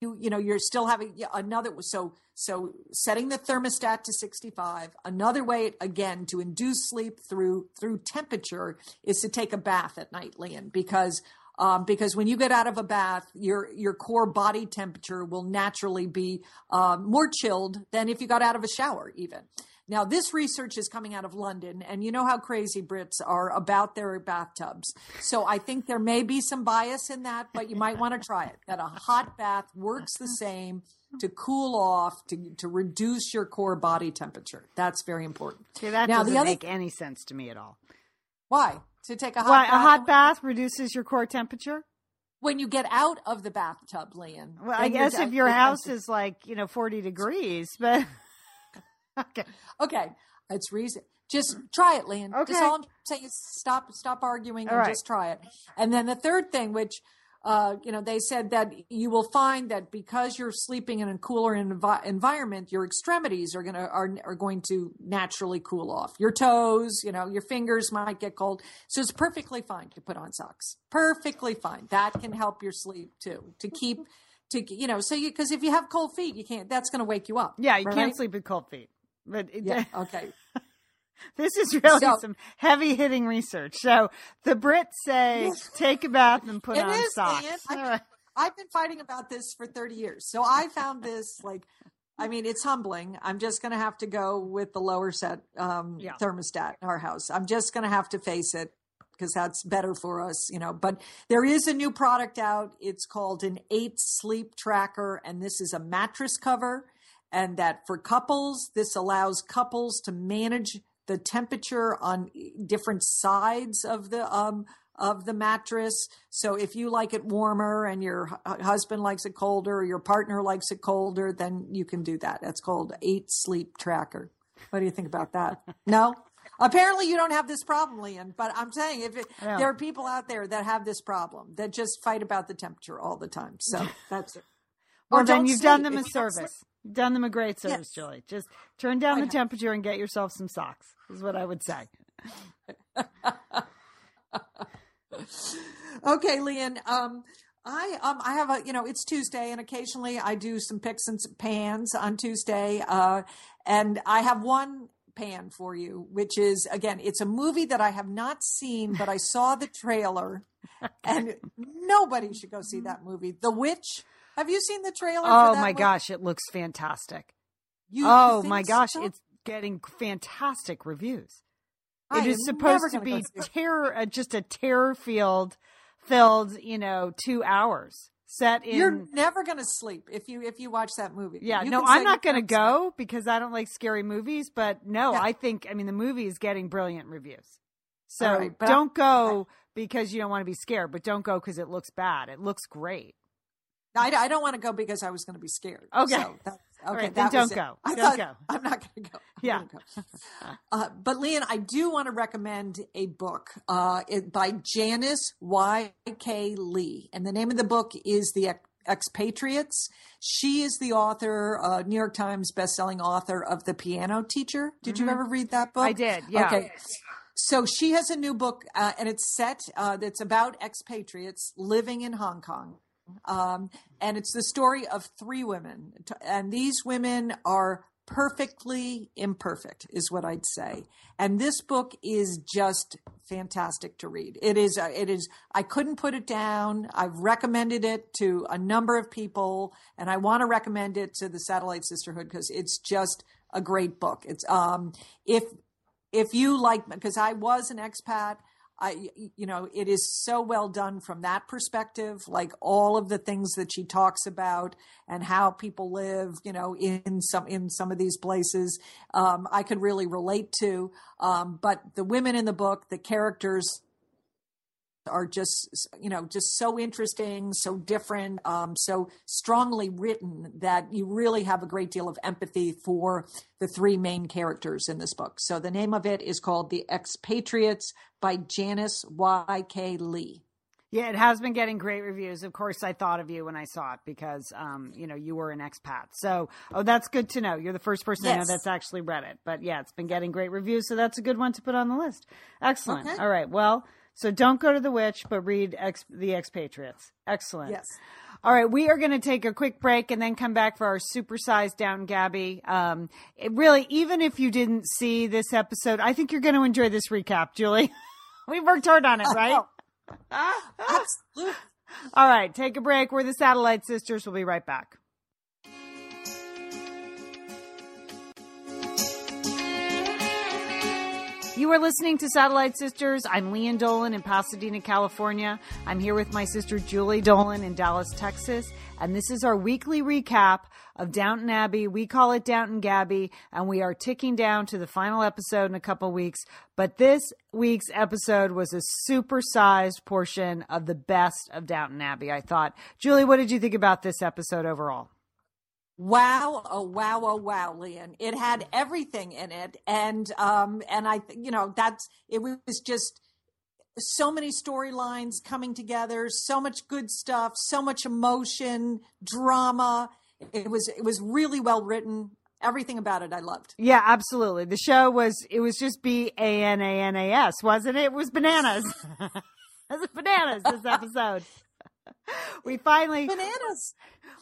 [SPEAKER 4] you, you know, you're still having another, so, so setting the thermostat to 65, another way again to induce sleep through, through temperature is to take a bath at night, Lian, because um, because when you get out of a bath, your your core body temperature will naturally be uh, more chilled than if you got out of a shower, even. Now, this research is coming out of London, and you know how crazy Brits are about their bathtubs. So I think there may be some bias in that, but you might want to try it. That a hot bath works the same to cool off, to, to reduce your core body temperature. That's very important.
[SPEAKER 5] See, that
[SPEAKER 4] Now,
[SPEAKER 5] doesn't
[SPEAKER 4] the other-
[SPEAKER 5] make any sense to me at all.
[SPEAKER 4] Why? To take a hot
[SPEAKER 5] Why,
[SPEAKER 4] bath?
[SPEAKER 5] a hot bath reduces your core temperature?
[SPEAKER 4] When you get out of the bathtub, Lian.
[SPEAKER 5] Well, I guess if your house is like, you know, 40 degrees, but Okay.
[SPEAKER 4] Okay, it's reason. Just try it, Lian.
[SPEAKER 5] Okay.
[SPEAKER 4] Just all I'm saying is stop, stop arguing,
[SPEAKER 5] All
[SPEAKER 4] and
[SPEAKER 5] right.
[SPEAKER 4] just try it. And then the third thing, which uh, you know, they said that you will find that because you're sleeping in a cooler envi- environment, your extremities are gonna are are going to naturally cool off. Your toes, you know, your fingers might get cold. So it's perfectly fine to put on socks. Perfectly fine. That can help your sleep too. To keep to you know, so you because if you have cold feet, you can't. That's going to wake you up.
[SPEAKER 5] Yeah, you
[SPEAKER 4] right?
[SPEAKER 5] can't sleep with cold feet. But it-
[SPEAKER 4] Yeah. Okay.
[SPEAKER 5] this is really
[SPEAKER 4] So-
[SPEAKER 5] some heavy hitting research. So the Brits say take a bath and put
[SPEAKER 4] It
[SPEAKER 5] on
[SPEAKER 4] is,
[SPEAKER 5] socks.
[SPEAKER 4] Ian.
[SPEAKER 5] All
[SPEAKER 4] I, I've been fighting about this for 30 years. So I found this like, I mean, it's humbling. I'm just going to have to go with the lower set um,
[SPEAKER 5] Yeah.
[SPEAKER 4] thermostat in our house. I'm just going to have to face it because that's better for us, you know. But there is a new product out. It's called an eight sleep tracker, and this is a mattress cover. And that for couples, this allows couples to manage the temperature on different sides of the um, of the mattress. So if you like it warmer and your husband likes it colder, or your partner likes it colder, then you can do that. That's called Eight Sleep Tracker. What do you think about that? No. Apparently, you don't have this problem, Lian. But I'm saying, if it, there are people out there that have this problem, that just fight about the temperature all the time. So that's it.
[SPEAKER 5] Well,
[SPEAKER 4] Or
[SPEAKER 5] then you've done them a
[SPEAKER 4] If don't
[SPEAKER 5] service. Done them a great service,
[SPEAKER 4] Yes.
[SPEAKER 5] Julie. Just turn down the temperature and get yourself some socks. Is what I would say.
[SPEAKER 4] Okay, Lian. Um, I um I have a you know it's Tuesday and occasionally I do some picks and some pans on Tuesday. Uh, and I have one pan for you, which is again it's a movie that I have not seen, but I saw the trailer, and nobody should go see that movie. The Witch. Have you seen the trailer? for
[SPEAKER 5] Oh my
[SPEAKER 4] movie?
[SPEAKER 5] gosh, it looks fantastic.
[SPEAKER 4] You
[SPEAKER 5] oh my gosh,
[SPEAKER 4] so?
[SPEAKER 5] it's getting fantastic reviews.
[SPEAKER 4] I
[SPEAKER 5] It is supposed to be
[SPEAKER 4] go see it.
[SPEAKER 5] terror, uh, just a terror field filled, you know, two hours set in.
[SPEAKER 4] You're never going to sleep if you if you watch that movie.
[SPEAKER 5] yeah,
[SPEAKER 4] You
[SPEAKER 5] no, I'm not going to
[SPEAKER 4] gonna sleep.
[SPEAKER 5] go because I don't like scary movies. But no,
[SPEAKER 4] Yeah.
[SPEAKER 5] I think I mean the movie is getting brilliant reviews. So
[SPEAKER 4] right,
[SPEAKER 5] don't go because you don't want to be scared, but don't go because it looks bad. It looks great.
[SPEAKER 4] I, I don't want to go because I was going to be scared.
[SPEAKER 5] Okay.
[SPEAKER 4] So that, okay.
[SPEAKER 5] right, then
[SPEAKER 4] that
[SPEAKER 5] don't go.
[SPEAKER 4] I
[SPEAKER 5] Don't
[SPEAKER 4] thought,
[SPEAKER 5] go.
[SPEAKER 4] I'm not going to go. I'm
[SPEAKER 5] Yeah.
[SPEAKER 4] go. Uh, but Lian, I do want to recommend a book uh, it, by Janice Y. K. Lee, and the name of the book is The Ex- Expatriates. She is the author, uh, New York Times bestselling author of The Piano Teacher. Did you ever read that book?
[SPEAKER 5] Mm-hmm. I did, yeah.
[SPEAKER 4] Okay. So she has a new book, uh, and it's set. Uh, that's about expatriates living in Hong Kong, um, and it's the story of three women, and these women are perfectly imperfect, is what I'd say. And this book is just fantastic to read. It is. Uh, it is. I couldn't put it down. I've recommended it to a number of people, and I want to recommend it to the Satellite Sisterhood because it's just a great book. It's um if if you like because i was an expat i you know it is so well done from that perspective like all of the things that she talks about and how people live you know in some in some of these places um, i could really relate to. Um, but the women in the book the characters are just you know just so interesting so different um, so strongly written that you really have a great deal of empathy for the three main characters in this book so the name of it is called the expatriates by janice y.k lee
[SPEAKER 5] Yeah, it has been getting great reviews. Of course, I thought of you when I saw it because, um, you know, you were an expat. So, oh, that's good to know. You're the first person I know that's actually read it. But yeah, it's been getting great reviews. So that's a good one to put on the list. Excellent.
[SPEAKER 4] Okay.
[SPEAKER 5] All right. Well, so don't go to the witch, but read ex- the expatriates. Excellent.
[SPEAKER 4] yes
[SPEAKER 5] All right, we are going to take a quick break and then come back for our supersized Downton Gabby. Um, it really, even if you didn't see this episode, I think you're going to enjoy this recap, Julie. we worked hard on it, right?
[SPEAKER 4] absolutely
[SPEAKER 5] All right, take a break. We're the Satellite Sisters. We'll be right back. You are listening to Satellite Sisters. I'm Lian Dolan in Pasadena, California. I'm here with my sister Julie Dolan in Dallas, Texas. And this is our weekly recap of Downton Abbey. We call it Downton Gabby, and we are ticking down to the final episode in a couple weeks. But this week's episode was a supersized portion of the best of Downton Abbey, I thought. Julie, what did you think about this episode overall?
[SPEAKER 4] Wow! Oh wow! Oh wow, Lian. It had everything in it, and um, and I, you know, that's it was just so many storylines coming together, so much good stuff, so much emotion, drama. It was it was really well written. Everything about it I loved.
[SPEAKER 5] Yeah, absolutely. The show was it was just B A N A N A S, wasn't it? It was bananas. it was bananas this episode. we finally
[SPEAKER 4] bananas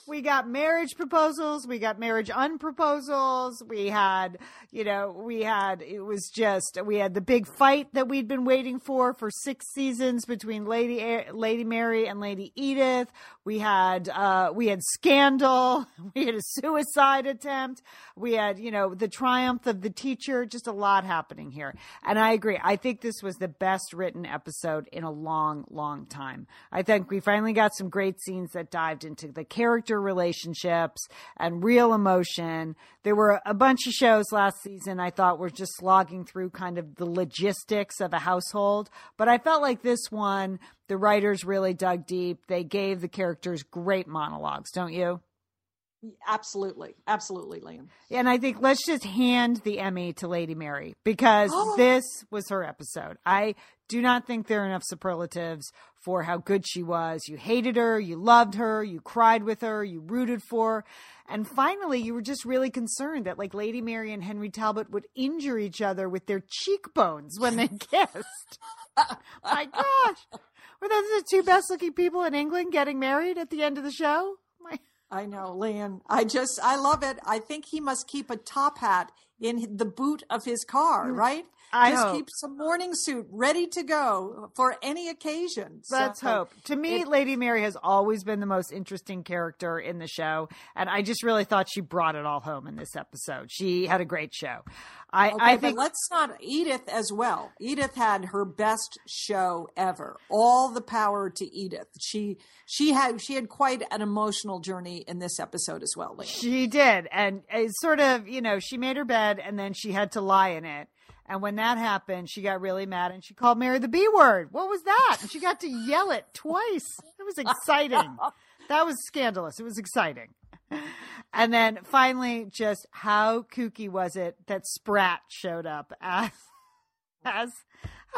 [SPEAKER 5] we got marriage proposals, we got marriage unproposals, we had, you know, we had it was just we had the big fight that we'd been waiting for for six seasons between Lady Lady Mary and Lady Edith. We had uh we had scandal, we had a suicide attempt, we had, you know, the triumph of the teacher, just a lot happening here. And I agree. I think this was the best written episode in a long, long time. I think we finally got some great scenes that dived into the character relationships and real emotion. There were a bunch of shows last season I thought were just slogging through kind of the logistics of a household, but I felt like this one, the writers really dug deep. They gave the characters great monologues, don't you?
[SPEAKER 4] Absolutely. Absolutely, Lian.
[SPEAKER 5] And I think let's just hand the Emmy to Lady Mary because this was her episode. I do not think there are enough superlatives for how good she was. You hated her, you loved her, you cried with her, you rooted for her. And finally, you were just really concerned that like Lady Mary and Henry Talbot would injure each other with their cheekbones when they kissed. My gosh. Were those the two best looking people in England getting married at the end of the show?
[SPEAKER 4] I know, Lian. I just, I love it. I think he must keep a top hat in the boot of his car, mm. right?
[SPEAKER 5] I
[SPEAKER 4] just
[SPEAKER 5] hope.
[SPEAKER 4] keep some morning suit ready to go for any occasion.
[SPEAKER 5] Let's
[SPEAKER 4] So,
[SPEAKER 5] hope. To me,
[SPEAKER 4] it-
[SPEAKER 5] Lady Mary has always been the most interesting character in the show, and I just really thought she brought it all home in this episode. She had a great show. I,
[SPEAKER 4] Okay,
[SPEAKER 5] I think
[SPEAKER 4] let's not Edith as well. Edith had her best show ever. All the power to Edith. She she had she had quite an emotional journey in this episode as well.
[SPEAKER 5] She did, and it's sort of you know she made her bed and then she had to lie in it. And when that happened, she got really mad and she called Mary the B word. What was that? And she got to yell it twice. It was exciting. that was scandalous. It was exciting. And then finally, just how kooky was it that Spratt showed up as as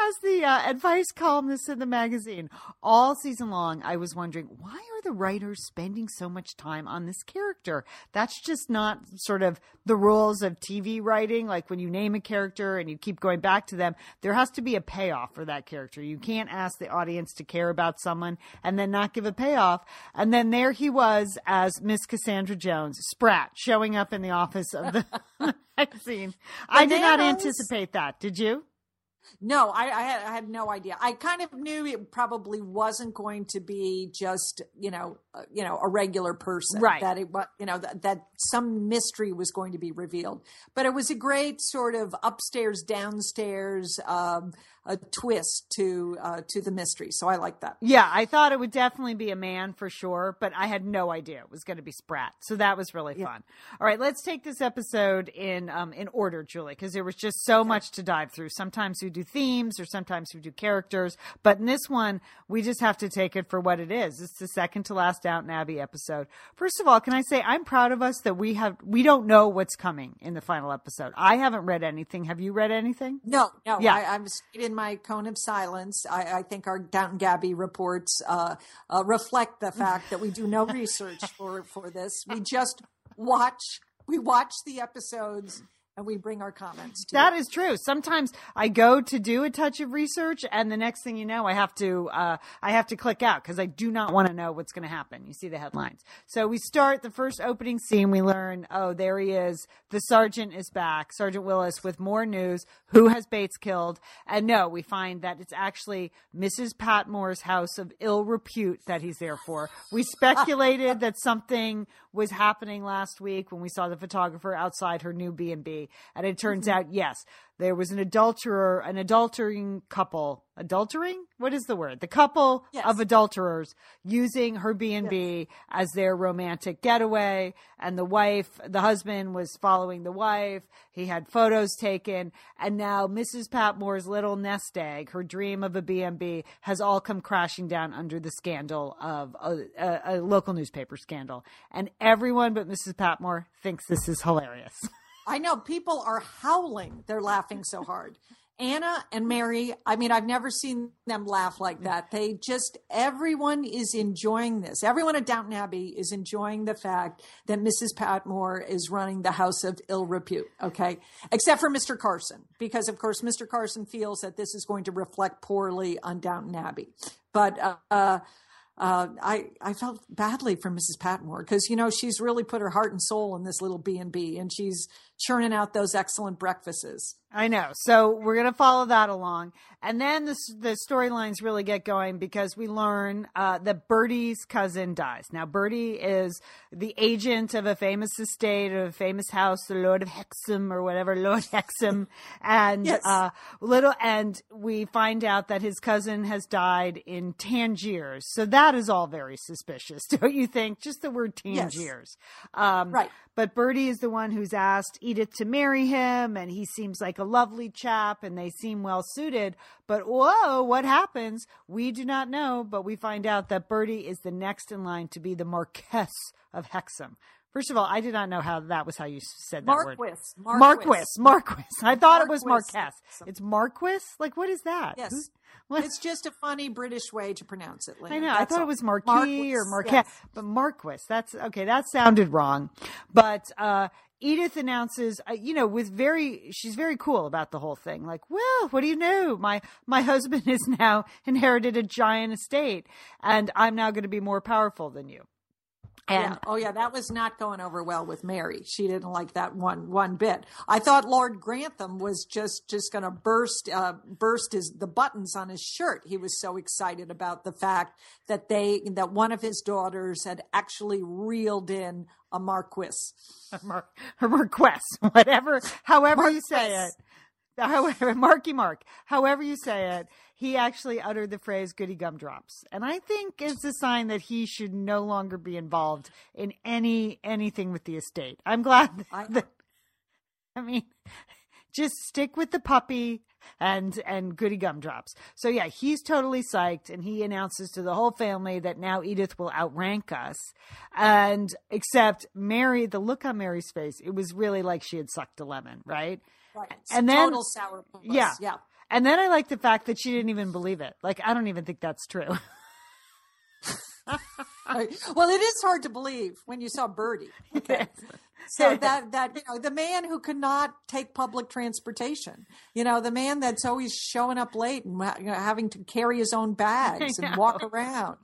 [SPEAKER 5] as the uh, advice columnist in the magazine all season long? I was wondering why are the writers spending so much time on this character? That's just not sort of the rules of TV writing. Like when you name a character and you keep going back to them, there has to be a payoff for that character. You can't ask the audience to care about someone and then not give a payoff. And then there he was as Miss Cassandra Jones, Spratt, showing up in the office of the magazine. I did not anticipate that. Did you?
[SPEAKER 4] No, I, I, had, I had no idea. I kind of knew it probably wasn't going to be just you know uh, you know a regular person,
[SPEAKER 5] Right.
[SPEAKER 4] That it you know that, that some mystery was going to be revealed. But it was a great sort of upstairs downstairs um, a twist to uh, to the mystery. So I like that.
[SPEAKER 5] Yeah, I thought it would definitely be a man for sure, but I had no idea it was going to be Spratt. So that was really fun. All right, let's take this episode in um, in order, Julie, because there was just so much to dive through. Sometimes we do themes, or sometimes we do characters, but in this one, we just have to take it for what it is. It's the second to last Downton Abbey episode. First of all, can I say I'm proud of us that we have we don't know what's coming in the final episode. I haven't read anything. Have you read anything?
[SPEAKER 4] No, no,
[SPEAKER 5] Yeah.
[SPEAKER 4] I, I'm in my cone of silence. I, I think our Downton Gabby reports uh, uh, reflect the fact that we do no research for for this. We just watch. We watch the episodes and we bring our comments to
[SPEAKER 5] That
[SPEAKER 4] you.
[SPEAKER 5] is true. Sometimes I go to do a touch of research, and the next thing you know, I have to uh, I have to click out because I do not want to know what's going to happen. You see the headlines. So we start the first opening scene. We learn, oh, there he is. The sergeant is back, Sergeant Willis, with more news. Who has Bates killed? And no, we find that it's actually Mrs. Patmore's house of ill repute that he's there for. We speculated that something was happening last week when we saw the photographer outside her new B and B. And it turns
[SPEAKER 4] Mm-hmm.
[SPEAKER 5] out, yes, there was an adulterer, an adultering couple, adultering? What is the word? The couple
[SPEAKER 4] Yes.
[SPEAKER 5] of adulterers using her B&B as their romantic getaway. And the wife, the husband was following the wife. He had photos taken. And now Mrs. Patmore's little nest egg, her dream of a B&B has all come crashing down under the scandal of a, a, a local newspaper scandal. And everyone but Mrs. Patmore thinks this is hilarious.
[SPEAKER 4] I know people are howling. They're laughing so hard. Anna and Mary, I mean, I've never seen them laugh like that. They just, everyone is enjoying this. Everyone at Downton Abbey is enjoying the fact that Mrs. Patmore is running the house of ill repute, okay? Except for Mr. Carson, because of course, Mr. Carson feels that this is going to reflect poorly on Downton Abbey. But, uh, uh, uh, I I felt badly for Mrs. Patmore because you know she's really put her heart and soul in this little B and B, and she's churning out those excellent breakfasts.
[SPEAKER 5] I know. So we're going to follow that along. And then the, the storylines really get going because we learn uh, that Bertie's cousin dies. Now, Bertie is the agent of a famous estate, of a famous house, the Lord of Hexham or whatever, Lord Hexham. And,
[SPEAKER 4] Yes.
[SPEAKER 5] uh, little, and we find out that his cousin has died in Tangiers. So that is all very suspicious, don't you think? Just the word
[SPEAKER 4] Yes.
[SPEAKER 5] Tangiers. Um,
[SPEAKER 4] Right.
[SPEAKER 5] but Bertie is the one who's asked Edith to marry him, and he seems like a lovely chap, and they seem well suited. But whoa, what happens? We do not know, but we find out that Bertie is the next in line to be the Marquess of Hexham. First of all, I did not know how that was how you said that word.
[SPEAKER 4] Marquis,
[SPEAKER 5] Marquis, Marquis. I thought it was Marquess. It's Marquis? Like, what is that?
[SPEAKER 4] Yes. It's just a funny British way to pronounce it.
[SPEAKER 5] I know. I thought
[SPEAKER 4] all.
[SPEAKER 5] it was Marquis
[SPEAKER 4] Marquis,
[SPEAKER 5] or Marquess.
[SPEAKER 4] yes.
[SPEAKER 5] but Marquis. That's okay. That sounded wrong. But uh, Edith announces, uh, you know, with very, she's very cool about the whole thing. Like, well, what do you know? My my husband has now inherited a giant estate, and I'm now going to be more powerful than you. And
[SPEAKER 4] yeah. Oh yeah, that was not going over well with Mary. She didn't like that one one bit. I thought Lord Grantham was just just going to burst uh, burst his the buttons on his shirt. He was so excited about the fact that they that one of his daughters had actually reeled in a marquis.
[SPEAKER 5] Mar- her Marquess, whatever, however you say it. However, Marky Mark, however you say it, he actually uttered the phrase goody gumdrops. And I think it's a sign that he should no longer be involved in any anything with the estate. I'm glad that,
[SPEAKER 4] I-
[SPEAKER 5] that- I mean, just stick with the puppy and and goody gumdrops. So yeah, he's totally psyched and he announces to the whole family that now Edith will outrank us. And except Mary, the look on Mary's face, it was really like she had sucked a lemon, right?
[SPEAKER 4] Right.
[SPEAKER 5] And then-
[SPEAKER 4] total sour.
[SPEAKER 5] Yeah.
[SPEAKER 4] Yeah.
[SPEAKER 5] And then I like the fact that she didn't even believe it. Like I don't even think that's true.
[SPEAKER 4] Well, it is hard to believe when you saw Bertie. Okay. So that that you know the man who could not take public transportation, you know the man that's always showing up late and you know, having to carry his own bags and walk around.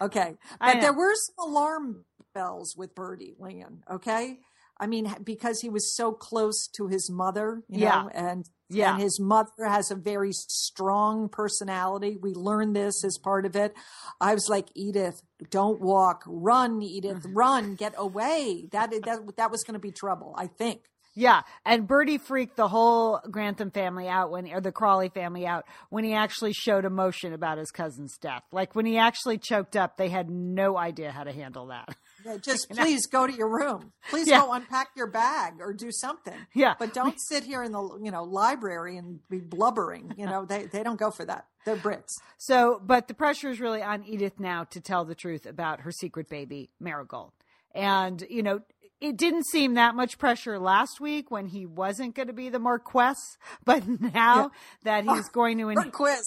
[SPEAKER 4] Okay, but there were some alarm bells with Bertie Lian. Okay, I mean because he was so close to his mother, you
[SPEAKER 5] Yeah.
[SPEAKER 4] and
[SPEAKER 5] Yeah.
[SPEAKER 4] and his mother has a very strong personality. We learned this as part of it. I was like, Edith, don't walk, run, Edith, run, get away. That that that was going to be trouble, I think.
[SPEAKER 5] Yeah, and Bertie freaked the whole Grantham family out when, or the Crawley family out when he actually showed emotion about his cousin's death. Like when he actually choked up, they had no idea how to handle that.
[SPEAKER 4] Yeah, Just please go to your room. Please
[SPEAKER 5] Yeah.
[SPEAKER 4] go unpack your bag or do something.
[SPEAKER 5] Yeah.
[SPEAKER 4] But don't sit here in the you know library and be blubbering. You know they they don't go for that. They're Brits.
[SPEAKER 5] So, but the pressure is really on Edith now to tell the truth about her secret baby, Marigold. And, you know, it didn't seem that much pressure last week when he wasn't going to be the Marquess, but now that he's going to, in-
[SPEAKER 4] Marquis.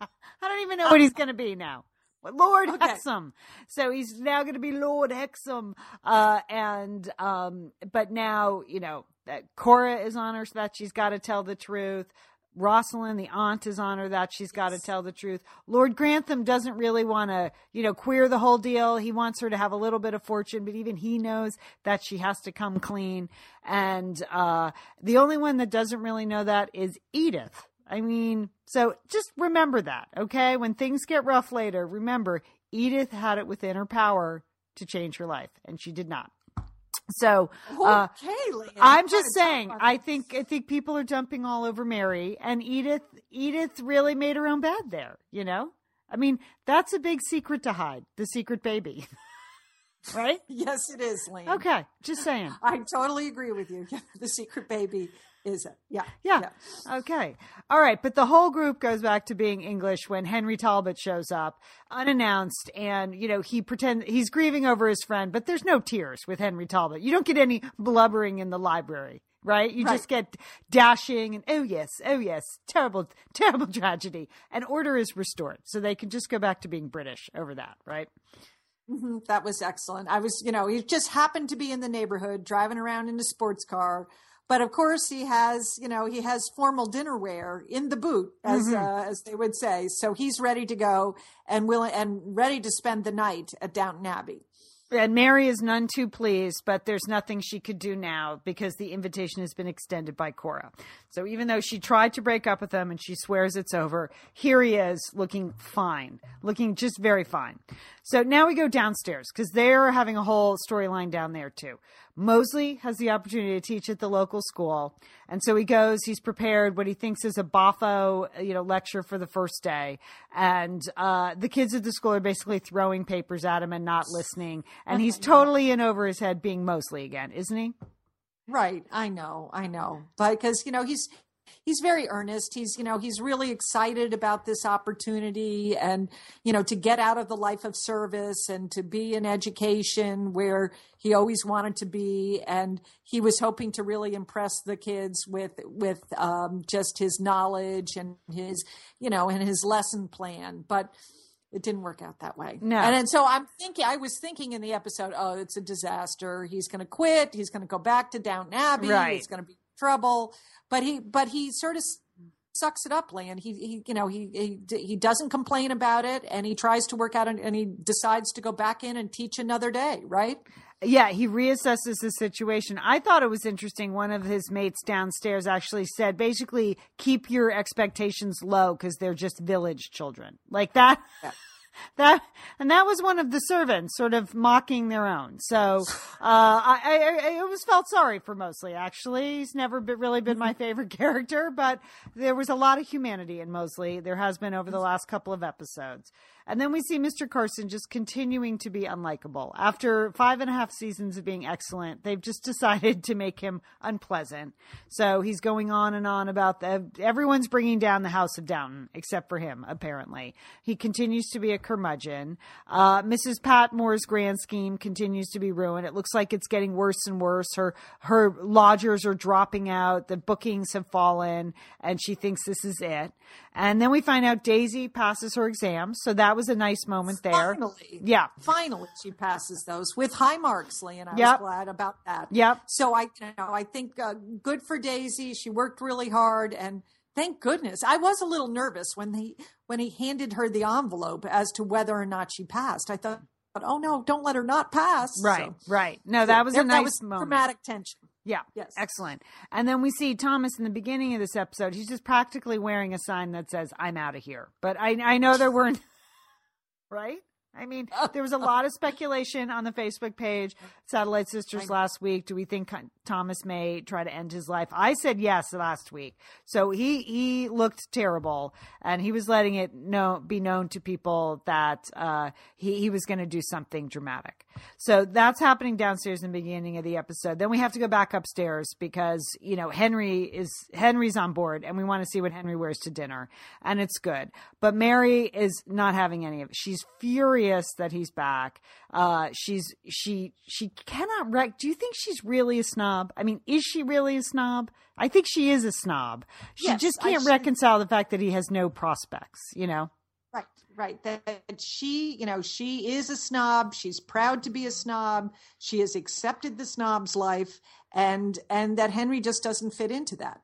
[SPEAKER 5] I don't even know what he's going to be now. Lord
[SPEAKER 4] Okay.
[SPEAKER 5] Hexham. So he's now going to be Lord Hexham. Uh, and, um, but now, you know, that Cora is on her so that she's got to tell the truth. Rosalind, the aunt, is on her that she's got to tell the truth. Lord Grantham doesn't really want to, you know, queer the whole deal. He wants her to have a little bit of fortune, but even he knows that she has to come clean. And uh, the only one that doesn't really know that is Edith. I mean, so just remember that, okay? When things get rough later, remember Edith had it within her power to change her life, and she did not. So uh,
[SPEAKER 4] okay,
[SPEAKER 5] I'm just saying. I think I think people are jumping all over Mary and Edith. Edith really made her own bed there. You know, I mean, that's a big secret to hide. The secret baby, right?
[SPEAKER 4] Yes, it is, Lian.
[SPEAKER 5] Okay, just saying.
[SPEAKER 4] I totally agree with you. the secret baby is it? Yeah.
[SPEAKER 5] Yeah. Okay. All right. But the whole group goes back to being English when Henry Talbot shows up unannounced and, you know, he pretends he's grieving over his friend, but there's no tears with Henry Talbot. You don't get any blubbering in the library. Right? You
[SPEAKER 4] Right.
[SPEAKER 5] just get dashing and, oh, yes, oh, yes, terrible, terrible tragedy. And order is restored. So they can just go back to being British over that, right?
[SPEAKER 4] Mhm, That was excellent. I was, you know, he just happened to be in the neighborhood driving around in a sports car. But of course, he has, you know, he has formal dinnerware in the boot, as
[SPEAKER 5] Mm-hmm.
[SPEAKER 4] uh, as they would say. So he's ready to go and willing and ready to spend the night at Downton Abbey.
[SPEAKER 5] And Mary is none too pleased, but there's nothing she could do now because the invitation has been extended by Cora. So even though she tried to break up with him and she swears it's over, here he is looking fine, looking just very fine. So now we go downstairs because they're having a whole storyline down there too. Molesley has the opportunity to teach at the local school. And so he goes, he's prepared what he thinks is a Boffo, you know, lecture for the first day. And, uh, the kids at the school are basically throwing papers at him and not listening. And he's totally in over his head being Molesley again, isn't he?
[SPEAKER 4] Right. I know. I know. But because, you know, he's he's very earnest. He's, you know, he's really excited about this opportunity and, you know, to get out of the life of service and to be in education where he always wanted to be and he was hoping to really impress the kids with with um just his knowledge and his, you know, and his lesson plan. But it didn't work out that way.
[SPEAKER 5] No.
[SPEAKER 4] And, and so I'm thinking, I was thinking in the episode, oh, it's a disaster. He's going to quit. He's going to go back to Downton Abbey.
[SPEAKER 5] Right.
[SPEAKER 4] It's going to be trouble. But he, but he sort of sucks it up, Lian. He, he, you know, he, he, he doesn't complain about it and he tries to work out and, and he decides to go back in and teach another day. Right.
[SPEAKER 5] Yeah, he reassesses the situation. I thought it was interesting. One of his mates downstairs actually said basically keep your expectations low because they're just village children. Like that.
[SPEAKER 4] Yeah.
[SPEAKER 5] That and that was one of the servants sort of mocking their own. So uh, I, I, I always felt sorry for Molesley. Actually, he's never been, really been my favorite character, but there was a lot of humanity in Molesley. There has been over the last couple of episodes. And then we see Mr. Carson just continuing to be unlikable. After five and a half seasons of being excellent, they've just decided to make him unpleasant. So he's going on and on about the, everyone's bringing down the House of Downton, except for him, apparently. He continues to be a curmudgeon. Uh, Mrs. Patmore's grand scheme continues to be ruined. It looks like it's getting worse and worse. Her, her lodgers are dropping out. The bookings have fallen and she thinks this is it. And then we find out Daisy passes her exam. So that was a nice moment there.
[SPEAKER 4] Finally.
[SPEAKER 5] Yeah.
[SPEAKER 4] Finally, she passes those with high marks, Lee, and I
[SPEAKER 5] Yep.
[SPEAKER 4] was glad about that.
[SPEAKER 5] Yep.
[SPEAKER 4] So I, you know, I think uh, good for Daisy. She worked really hard, and thank goodness. I was a little nervous when he when he handed her the envelope as to whether or not she passed. I thought, oh no, don't let her not pass.
[SPEAKER 5] Right,
[SPEAKER 4] So,
[SPEAKER 5] right. No, that was a
[SPEAKER 4] there-
[SPEAKER 5] nice
[SPEAKER 4] was
[SPEAKER 5] moment.
[SPEAKER 4] dramatic tension.
[SPEAKER 5] Yeah.
[SPEAKER 4] Yes.
[SPEAKER 5] Excellent. And then we see Thomas in the beginning of this episode. He's just practically wearing a sign that says, I'm out of here. But I, I know there weren't, right? I mean, there was a lot of speculation on the Facebook page, Satellite Sisters last week. Do we think Thomas may try to end his life? I said yes last week. So he, he looked terrible and he was letting it know, be known to people that, uh, he, he was going to do something dramatic. So that's happening downstairs in the beginning of the episode. Then we have to go back upstairs because, you know, Henry is, Henry's on board and we want to see what Henry wears to dinner and it's good. But Mary is not having any of it. She's furious that he's back. Uh, she's, she, she cannot rec, do you think she's really a snob? I mean, is she really a snob? I think she is a snob. She
[SPEAKER 4] Yes,
[SPEAKER 5] just can't
[SPEAKER 4] she-
[SPEAKER 5] reconcile the fact that he has no prospects, you know?
[SPEAKER 4] Right, right. That that she, you know, she is a snob. She's proud to be a snob. She has accepted the snob's life, and and that Henry just doesn't fit into that.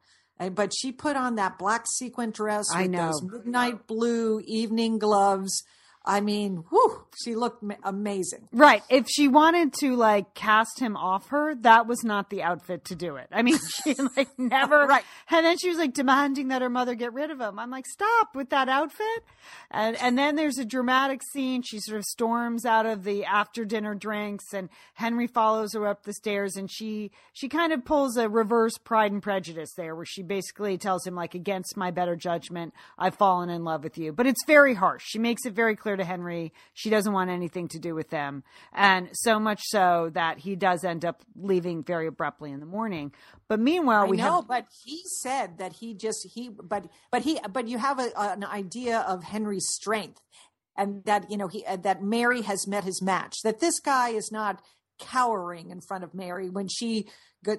[SPEAKER 4] But she put on that black sequin dress
[SPEAKER 5] I
[SPEAKER 4] with
[SPEAKER 5] know.
[SPEAKER 4] those midnight blue evening gloves. I mean, whew, she looked ma- amazing.
[SPEAKER 5] Right. If she wanted to like cast him off her, that was not the outfit to do it. I mean, she like never.
[SPEAKER 4] Right.
[SPEAKER 5] And then she was like demanding that her mother get rid of him. I'm like, stop with that outfit. And and then there's a dramatic scene. She sort of storms out of the after dinner drinks, and Henry follows her up the stairs, and she she kind of pulls a reverse Pride and Prejudice there, where she basically tells him like, against my better judgment, I've fallen in love with you. But it's very harsh. She makes it very clear to Henry she doesn't want anything to do with them. And so much so that he does end up leaving very abruptly in the morning. But meanwhile,
[SPEAKER 4] I
[SPEAKER 5] we
[SPEAKER 4] know,
[SPEAKER 5] have
[SPEAKER 4] but he said that he just he but but he but you have a, an idea of Henry's strength, and that you know he uh, that Mary has met his match. That this guy is not cowering in front of Mary when she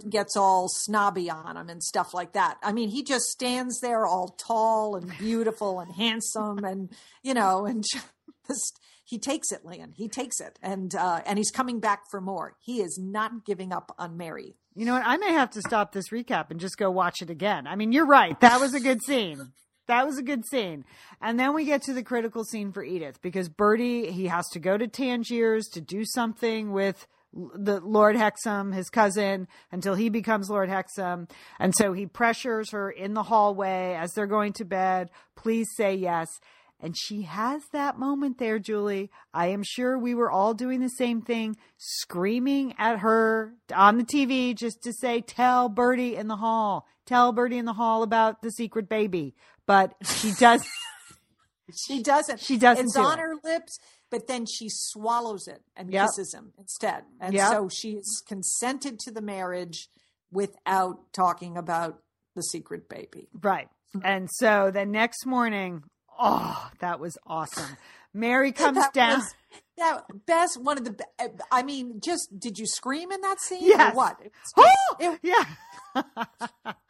[SPEAKER 4] gets all snobby on him and stuff like that. I mean, he just stands there all tall and beautiful and handsome, and you know, and just he takes it, Lian. He takes it, and uh, and he's coming back for more. He is not giving up on Mary.
[SPEAKER 5] You know what? I may have to stop this recap and just go watch it again. I mean, you're right. That was a good scene. That was a good scene. And then we get to the critical scene for Edith because Bertie, he has to go to Tangiers to do something with the Lord Hexham, his cousin, until he becomes Lord Hexham. And so he pressures her in the hallway as they're going to bed. Please say yes. And she has that moment there, Julie. I am sure we were all doing the same thing, screaming at her on the TV just to say, tell Bertie in the hall, tell Bertie in the hall about the secret baby. But she does.
[SPEAKER 4] She doesn't.
[SPEAKER 5] She doesn't
[SPEAKER 4] It's
[SPEAKER 5] do
[SPEAKER 4] on
[SPEAKER 5] it.
[SPEAKER 4] her lips, but then she swallows it and
[SPEAKER 5] Yep.
[SPEAKER 4] kisses him instead. And
[SPEAKER 5] Yep.
[SPEAKER 4] so she's consented to the marriage without talking about the secret baby.
[SPEAKER 5] right. And so the next morning, oh, that was awesome. Mary comes
[SPEAKER 4] That
[SPEAKER 5] down.
[SPEAKER 4] was- that best one of the. I mean, just did you scream in that scene?
[SPEAKER 5] Yes.
[SPEAKER 4] Or what? It
[SPEAKER 5] yeah.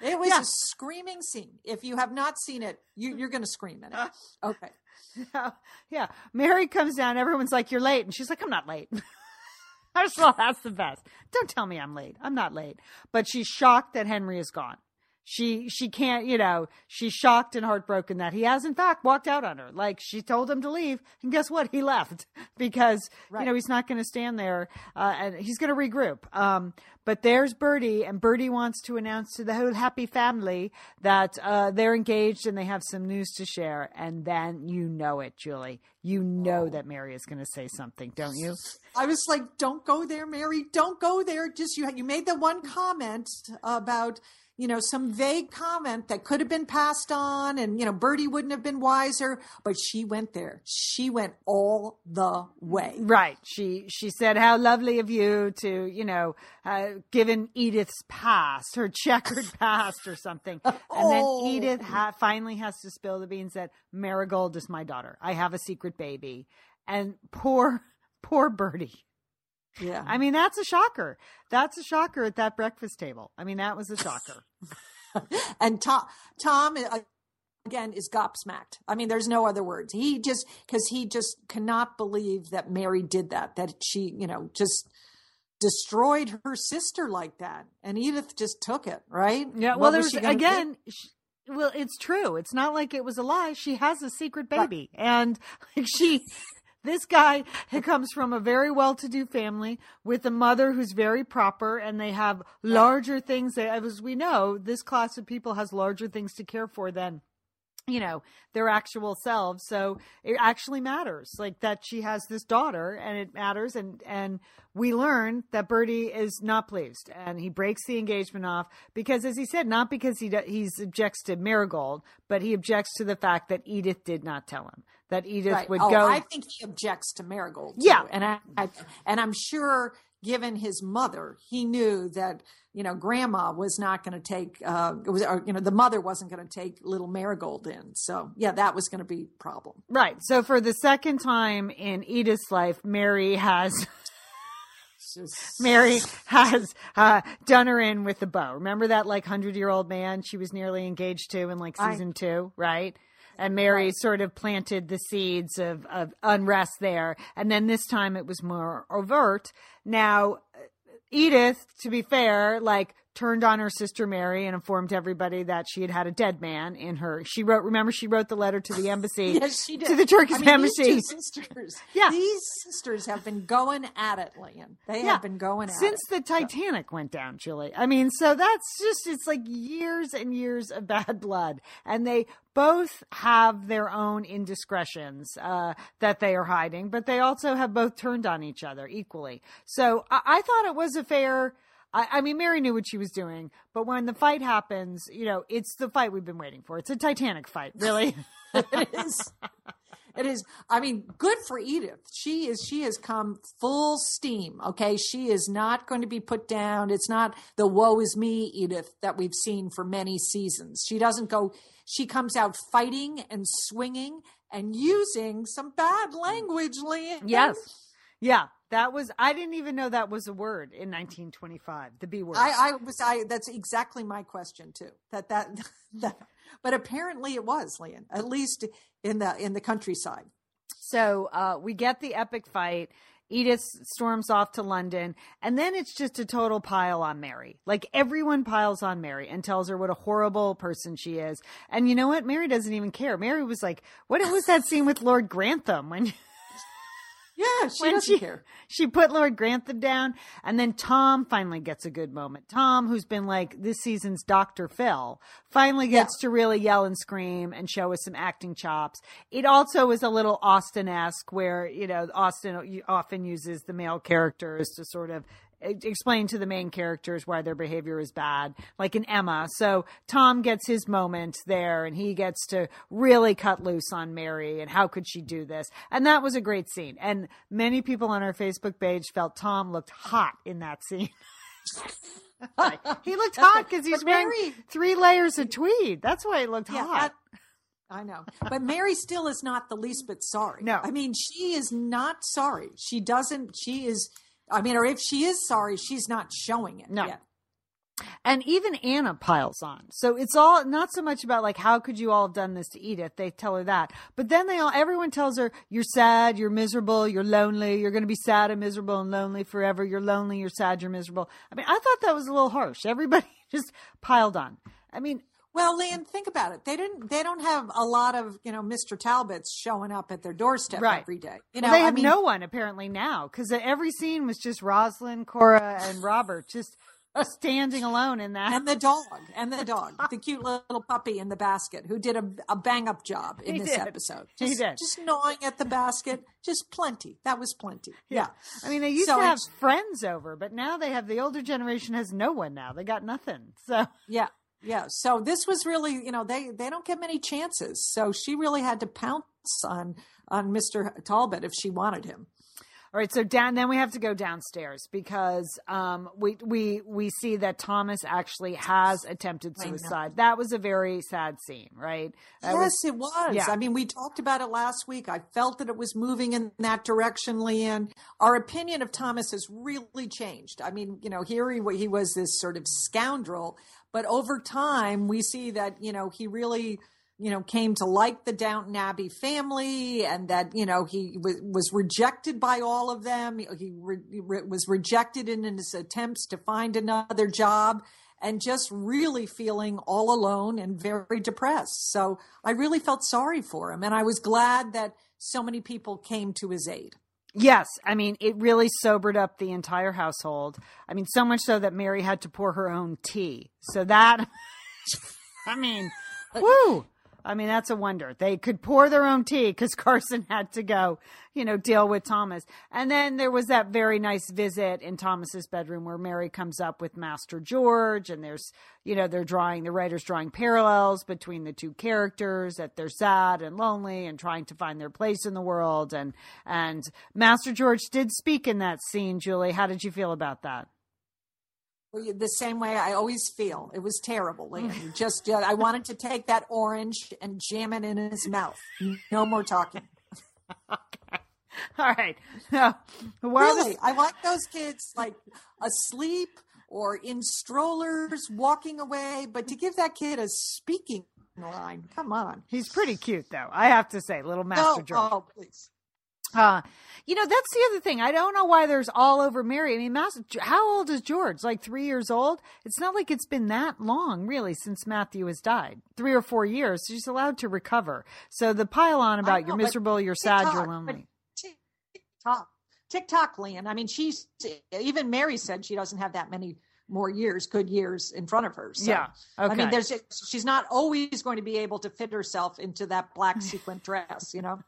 [SPEAKER 4] it was
[SPEAKER 5] Yeah.
[SPEAKER 4] a screaming scene. If you have not seen it, you, you're going to scream in it. Uh. Okay.
[SPEAKER 5] Yeah. Mary comes down. Everyone's like, "You're late," and she's like, "I'm not late." First of all, that's the best. Don't tell me I'm late. I'm not late. But she's shocked that Henry is gone. She she can't, you know, she's shocked and heartbroken that he has in fact walked out on her. Like she told him to leave, and guess what? He left because you know he's not going to stand there, uh, and he's going to regroup. Um, but there's Bertie, and Bertie wants to announce to the whole happy family that uh, they're engaged and they have some news to share. And then you know it, Julie. You know that Mary is going to say something, don't you?
[SPEAKER 4] I was like, "Don't go there, Mary. Don't go there." Just you. You made the one comment about you know some vague comment that could have been passed on, and you know Bertie wouldn't have been wiser, but she went there. She went all the way.
[SPEAKER 5] Right. She she said, "How lovely of you to, you know, uh, given Edith's past, her checkered past, or something." And then
[SPEAKER 4] Oh.
[SPEAKER 5] Edith ha- finally has to spill the beans that Marigold is my daughter. I have a secret baby, and poor poor Bertie.
[SPEAKER 4] Yeah.
[SPEAKER 5] I mean, that's a shocker. That's a shocker at that breakfast table. I mean, that was a shocker.
[SPEAKER 4] and Tom, Tom uh, again is gobsmacked. I mean, there's no other words. He just because he just cannot believe that Mary did that. That she, you know, just destroyed her sister like that, and Edith just took it. Right?
[SPEAKER 5] Yeah. Well, there's
[SPEAKER 4] she
[SPEAKER 5] again. sh well, it's true. It's not like it was a lie. She has a secret baby, and like she, this guy comes from a very well-to-do family with a mother who's very proper, and they have larger things. That, as we know, this class of people has larger things to care for than you know their actual selves so it actually matters like that she has this daughter and it matters and and we learn that Bertie is not pleased and he breaks the engagement off because as he said not because he he objects to Marigold but he objects to the fact that Edith did not tell him that Edith
[SPEAKER 4] Right.
[SPEAKER 5] would
[SPEAKER 4] oh,
[SPEAKER 5] go
[SPEAKER 4] I think he objects to Marigold. too.
[SPEAKER 5] Yeah.
[SPEAKER 4] and I, I and I'm sure, given his mother, he knew that you know Grandma was not going to take. Uh, it was, or, you know, the mother wasn't going to take little Marigold in. So yeah, that was going to be a problem.
[SPEAKER 5] right so for the second time in Edith's life Mary has
[SPEAKER 4] just-
[SPEAKER 5] Mary has uh, done her in with the bow. Remember that like hundred year old man she was nearly engaged to in like
[SPEAKER 4] I-
[SPEAKER 5] season two, right? And Mary sort of planted the seeds of, of unrest there. And then this time it was more overt. Now, Edith, to be fair, like turned on her sister Mary and informed everybody that she had had a dead man in her. She wrote, remember, she wrote the letter to the embassy,
[SPEAKER 4] Yes, she did.
[SPEAKER 5] to the Turkish
[SPEAKER 4] I mean,
[SPEAKER 5] embassy.
[SPEAKER 4] Sisters.
[SPEAKER 5] Yeah.
[SPEAKER 4] These sisters have been going at it, Lian. They
[SPEAKER 5] Yeah.
[SPEAKER 4] have been going at it.
[SPEAKER 5] Since
[SPEAKER 4] it.
[SPEAKER 5] the Titanic went down, Julie. I mean, so that's just, it's like years and years of bad blood. And they both have their own indiscretions uh, that they are hiding, but they also have both turned on each other equally. So I, I thought it was a fair. I, I mean, Mary knew what she was doing, but when the fight happens, you know, it's the fight we've been waiting for. It's a Titanic fight, really.
[SPEAKER 4] it is. It is. I mean, good for Edith. She is. She has come full steam. Okay, she is not going to be put down. It's not the "woe is me" Edith that we've seen for many seasons. She doesn't go. She comes out fighting and swinging and using some bad language, Lian.
[SPEAKER 5] yes. Yeah. That was, I didn't even know that was a word in 1925, the B word.
[SPEAKER 4] I, I was. I. That's exactly my question too. That that that. But apparently, it was Lian. At least in the in the countryside.
[SPEAKER 5] So uh, we get the epic fight. Edith storms off to London, and then it's just a total pile on Mary. Like everyone piles on Mary and tells her what a horrible person she is. And you know what? Mary doesn't even care. Mary was like, "What was that scene with Lord Grantham when?"
[SPEAKER 4] Yeah, she
[SPEAKER 5] when
[SPEAKER 4] doesn't
[SPEAKER 5] she,
[SPEAKER 4] care.
[SPEAKER 5] She put Lord Grantham down, and then Tom finally gets a good moment. Tom, who's been like this season's Dr. Phil, finally gets to really yell and scream and show us some acting chops. It also is a little Austen esque, where, you know, Austen often uses the male characters to sort of explain to the main characters why their behavior is bad, like in Emma. So Tom gets his moment there and he gets to really cut loose on Mary and how could she do this? And that was a great scene. And many people on our Facebook page felt Tom looked hot in that scene. he looked hot because he's
[SPEAKER 4] But
[SPEAKER 5] wearing
[SPEAKER 4] Mary-
[SPEAKER 5] three layers of tweed. That's why he looked
[SPEAKER 4] Yeah,
[SPEAKER 5] hot.
[SPEAKER 4] I know. But Mary still is not the least bit sorry.
[SPEAKER 5] No.
[SPEAKER 4] I mean, she is not sorry. She doesn't, she is, I mean, or if she is sorry, she's not showing it
[SPEAKER 5] No.
[SPEAKER 4] yet.
[SPEAKER 5] And even Anna piles on. So it's all not so much about like how could you all have done this to Edith? They tell her that. But then they all everyone tells her you're sad, you're miserable, you're lonely, you're going to be sad and miserable and lonely forever. You're lonely, you're sad, you're miserable. I mean, I thought that was a little harsh. Everybody just piled on. I mean,
[SPEAKER 4] Well, Lian, think about it. They didn't, they don't have a lot of, you know, Mr. Talbots showing up at their doorstep
[SPEAKER 5] Right.
[SPEAKER 4] every day. You know,
[SPEAKER 5] well, they
[SPEAKER 4] I
[SPEAKER 5] have
[SPEAKER 4] mean,
[SPEAKER 5] no one apparently now because every scene was just Rosalind, Cora, and Robert just standing alone in that.
[SPEAKER 4] and the dog, and the dog, the cute little puppy in the basket who did a, a bang up job in
[SPEAKER 5] He
[SPEAKER 4] this
[SPEAKER 5] did.
[SPEAKER 4] episode.
[SPEAKER 5] He
[SPEAKER 4] Just,
[SPEAKER 5] did.
[SPEAKER 4] just gnawing at the basket, just plenty. That was plenty. Yeah.
[SPEAKER 5] I mean, they used
[SPEAKER 4] So
[SPEAKER 5] to have friends over, but now they have the older generation has no one now. They got nothing. So
[SPEAKER 4] Yeah. Yeah. So this was really, you know, they they don't get many chances. So she really had to pounce on on Mr. Talbot if she wanted him.
[SPEAKER 5] All right, so down then we have to go downstairs because um, we we we see that Thomas actually has attempted suicide. That was a very sad scene, right? That
[SPEAKER 4] yes,
[SPEAKER 5] was-
[SPEAKER 4] it was.
[SPEAKER 5] yeah.
[SPEAKER 4] I mean, we talked about it last week. I felt that it was moving in that direction, Lian. Our opinion of Thomas has really changed. I mean, you know, here he, he was this sort of scoundrel, but over time we see that, you know, he really, you know, came to like the Downton Abbey family and that, you know, he w- was rejected by all of them. He re- re- was rejected in his attempts to find another job and just really feeling all alone and very depressed. So I really felt sorry for him. And I was glad that so many people came to his aid.
[SPEAKER 5] Yes, I mean it really sobered up the entire household. I mean so much so that Mary had to pour her own tea. So that I mean, woo. I mean that's a wonder. They could pour their own tea cuz Carson had to go, you know, deal with Thomas. And then there was that very nice visit in Thomas's bedroom where Mary comes up with Master George and there's, you know, they're drawing the writers drawing parallels between the two characters that they're sad and lonely and trying to find their place in the world and and Master George did speak in that scene, Julie. How did you feel about that?
[SPEAKER 4] The same way I always feel. It was terrible. Just, uh, I wanted to take that orange and jam it in his mouth. No more talking.
[SPEAKER 5] All right. Now, while this-
[SPEAKER 4] really, I want those kids like asleep or in strollers walking away, but to give that kid a speaking line, come on.
[SPEAKER 5] he's pretty cute though. I have to say, little Master
[SPEAKER 4] No,
[SPEAKER 5] George.
[SPEAKER 4] oh, please.
[SPEAKER 5] Uh, you know, that's the other thing. I don't know why there's all over Mary. I mean, how old is George? Like three years old? It's not like it's been that long, really, since Matthew has died. Three or four years. She's allowed to recover. So the pile on about know, you're miserable, you're sad, you're lonely.
[SPEAKER 4] TikTok, TikTok, Lian. I mean, she's even Mary said she doesn't have that many more years, good years in front of her. So,
[SPEAKER 5] yeah. Okay.
[SPEAKER 4] I mean, there's she's not always going to be able to fit herself into that black sequin dress, you know.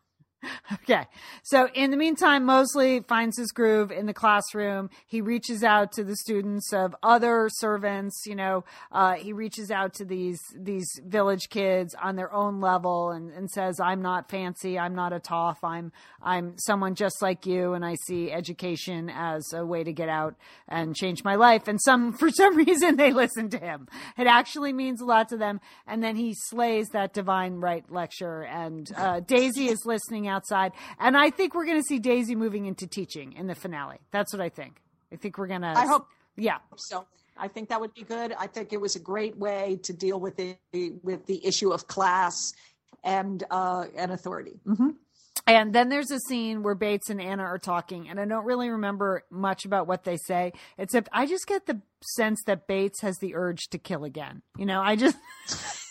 [SPEAKER 5] Okay. So in the meantime, Molesley finds his groove in the classroom. He reaches out to the students of other servants. You know, uh, he reaches out to these these village kids on their own level and, and says, "I'm not fancy. I'm not a toff. I'm I'm someone just like you, and I see education as a way to get out and change my life." And some for some reason they listen to him. It actually means a lot to them. And then he slays that divine right lecture, and uh, Daisy is listening outside. And I think we're going to see Daisy moving into teaching in the finale. That's what I think. I think we're going to.
[SPEAKER 4] I hope.
[SPEAKER 5] Yeah.
[SPEAKER 4] So I think that would be good. I think it was a great way to deal with the with the issue of class and uh, and authority. Mm-hmm.
[SPEAKER 5] And then there's a scene where Bates and Anna are talking, and I don't really remember much about what they say, except I just get the sense that Bates has the urge to kill again. You know, I just.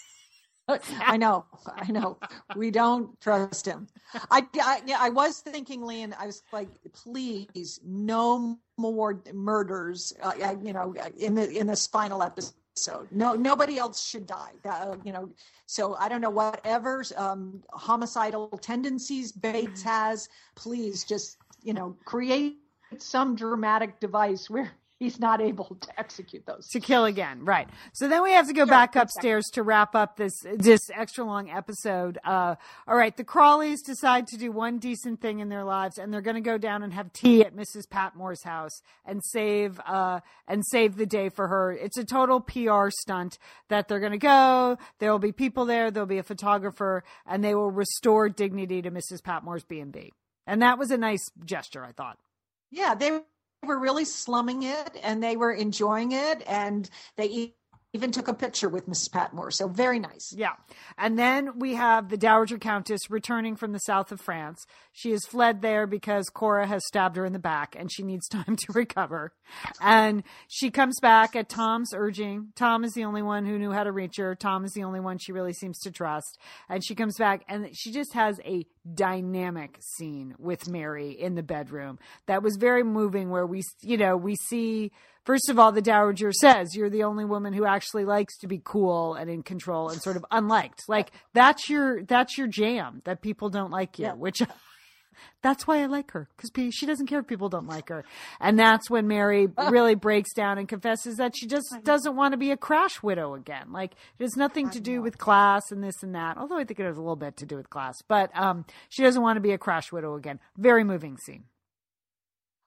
[SPEAKER 4] I know, I know. We don't trust him. I, I, I was thinking, Lian. I was like, please, no more murders. Uh, you know, in the in this final episode. No, nobody else should die. Uh, you know, so I don't know whatever um, homicidal tendencies Bates has. Please, just you know, create some dramatic device where he's not able to execute those.
[SPEAKER 5] To kill again right. So then we have to go back upstairs to wrap up this this extra long episode. Uh, all right the crawleys decide to do one decent thing in their lives and they're going to go down and have tea at mrs patmore's house and save uh, and save the day for her. It's a total pr stunt that they're going to go there will be people there there'll be a photographer and they will restore dignity to mrs patmore's b&b and that was a nice gesture i thought.
[SPEAKER 4] Yeah they were really slumming it and they were enjoying it and they even took a picture with Mrs. Patmore. So very nice.
[SPEAKER 5] Yeah. And then we have the Dowager Countess returning from the south of France. She has fled there because Cora has stabbed her in the back and she needs time to recover. And she comes back at Tom's urging. Tom is the only one who knew how to reach her. Tom is the only one she really seems to trust. And she comes back and she just has a dynamic scene with Mary in the bedroom that was very moving where we, you know, we see First of all, the Dowager says you're the only woman who actually likes to be cool and in control and sort of unliked. Like that's your that's your jam that people don't like you, yeah. which that's why I like her because she doesn't care if people don't like her. And that's when Mary really breaks down and confesses that she just doesn't want to be a crash widow again. Like it has nothing to do with class and this and that. Although I think it has a little bit to do with class, but um, she doesn't want to be a crash widow again. Very moving scene.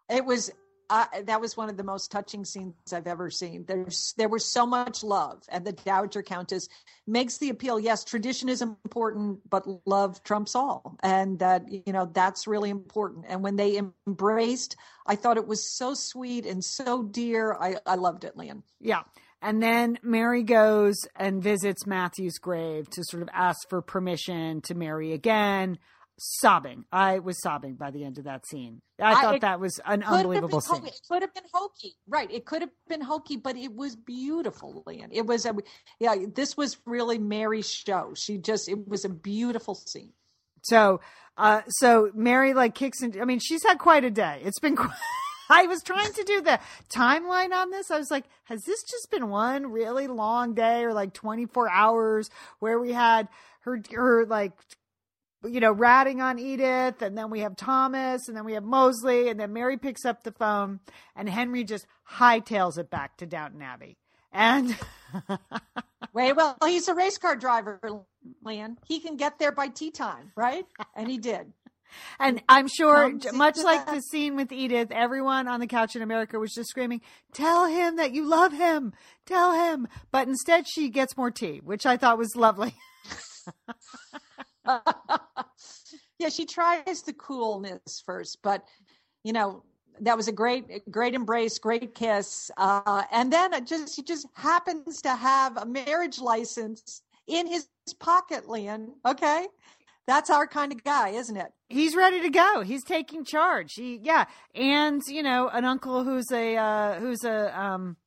[SPEAKER 4] It was That was one of the most touching scenes I've ever seen. There's there was so much love, and the Dowager Countess makes the appeal. Yes, tradition is important, but love trumps all, and that you know that's really important. And when they embraced, I thought it was so sweet and so dear. I I loved it, Lian.
[SPEAKER 5] Yeah. And then Mary goes and visits Matthew's grave to sort of ask for permission to marry again sobbing. I was sobbing by the end of that scene. I, I thought that was an unbelievable scene.
[SPEAKER 4] It could have been hokey, right? It could have been hokey, but it was beautiful, Lian. It was a yeah. This was really Mary's show. She just it was a beautiful scene.
[SPEAKER 5] So, uh, so Mary like kicks in. I mean, she's had quite a day. It's been. Quite, I was trying to do the timeline on this. I was like, has this just been one really long day or like 24 hours where we had her her like you know, ratting on Edith, and then we have Thomas, and then we have Molesley, and then Mary picks up the phone, and Henry just hightails it back to Downton Abbey. And
[SPEAKER 4] wait, well, he's a race car driver, Lian. He can get there by tea time, right? And he did.
[SPEAKER 5] And I'm sure, much like the scene with Edith, everyone on the couch in America was just screaming, Tell him that you love him. Tell him. But instead, she gets more tea, which I thought was lovely.
[SPEAKER 4] yeah, she tries the coolness first, but you know that was a great, great embrace, great kiss, uh, and then it just he just happens to have a marriage license in his pocket, Lian. Okay, that's our kind of guy, isn't it?
[SPEAKER 5] He's ready to go. He's taking charge. He, yeah, and you know, an uncle who's a uh, who's a um,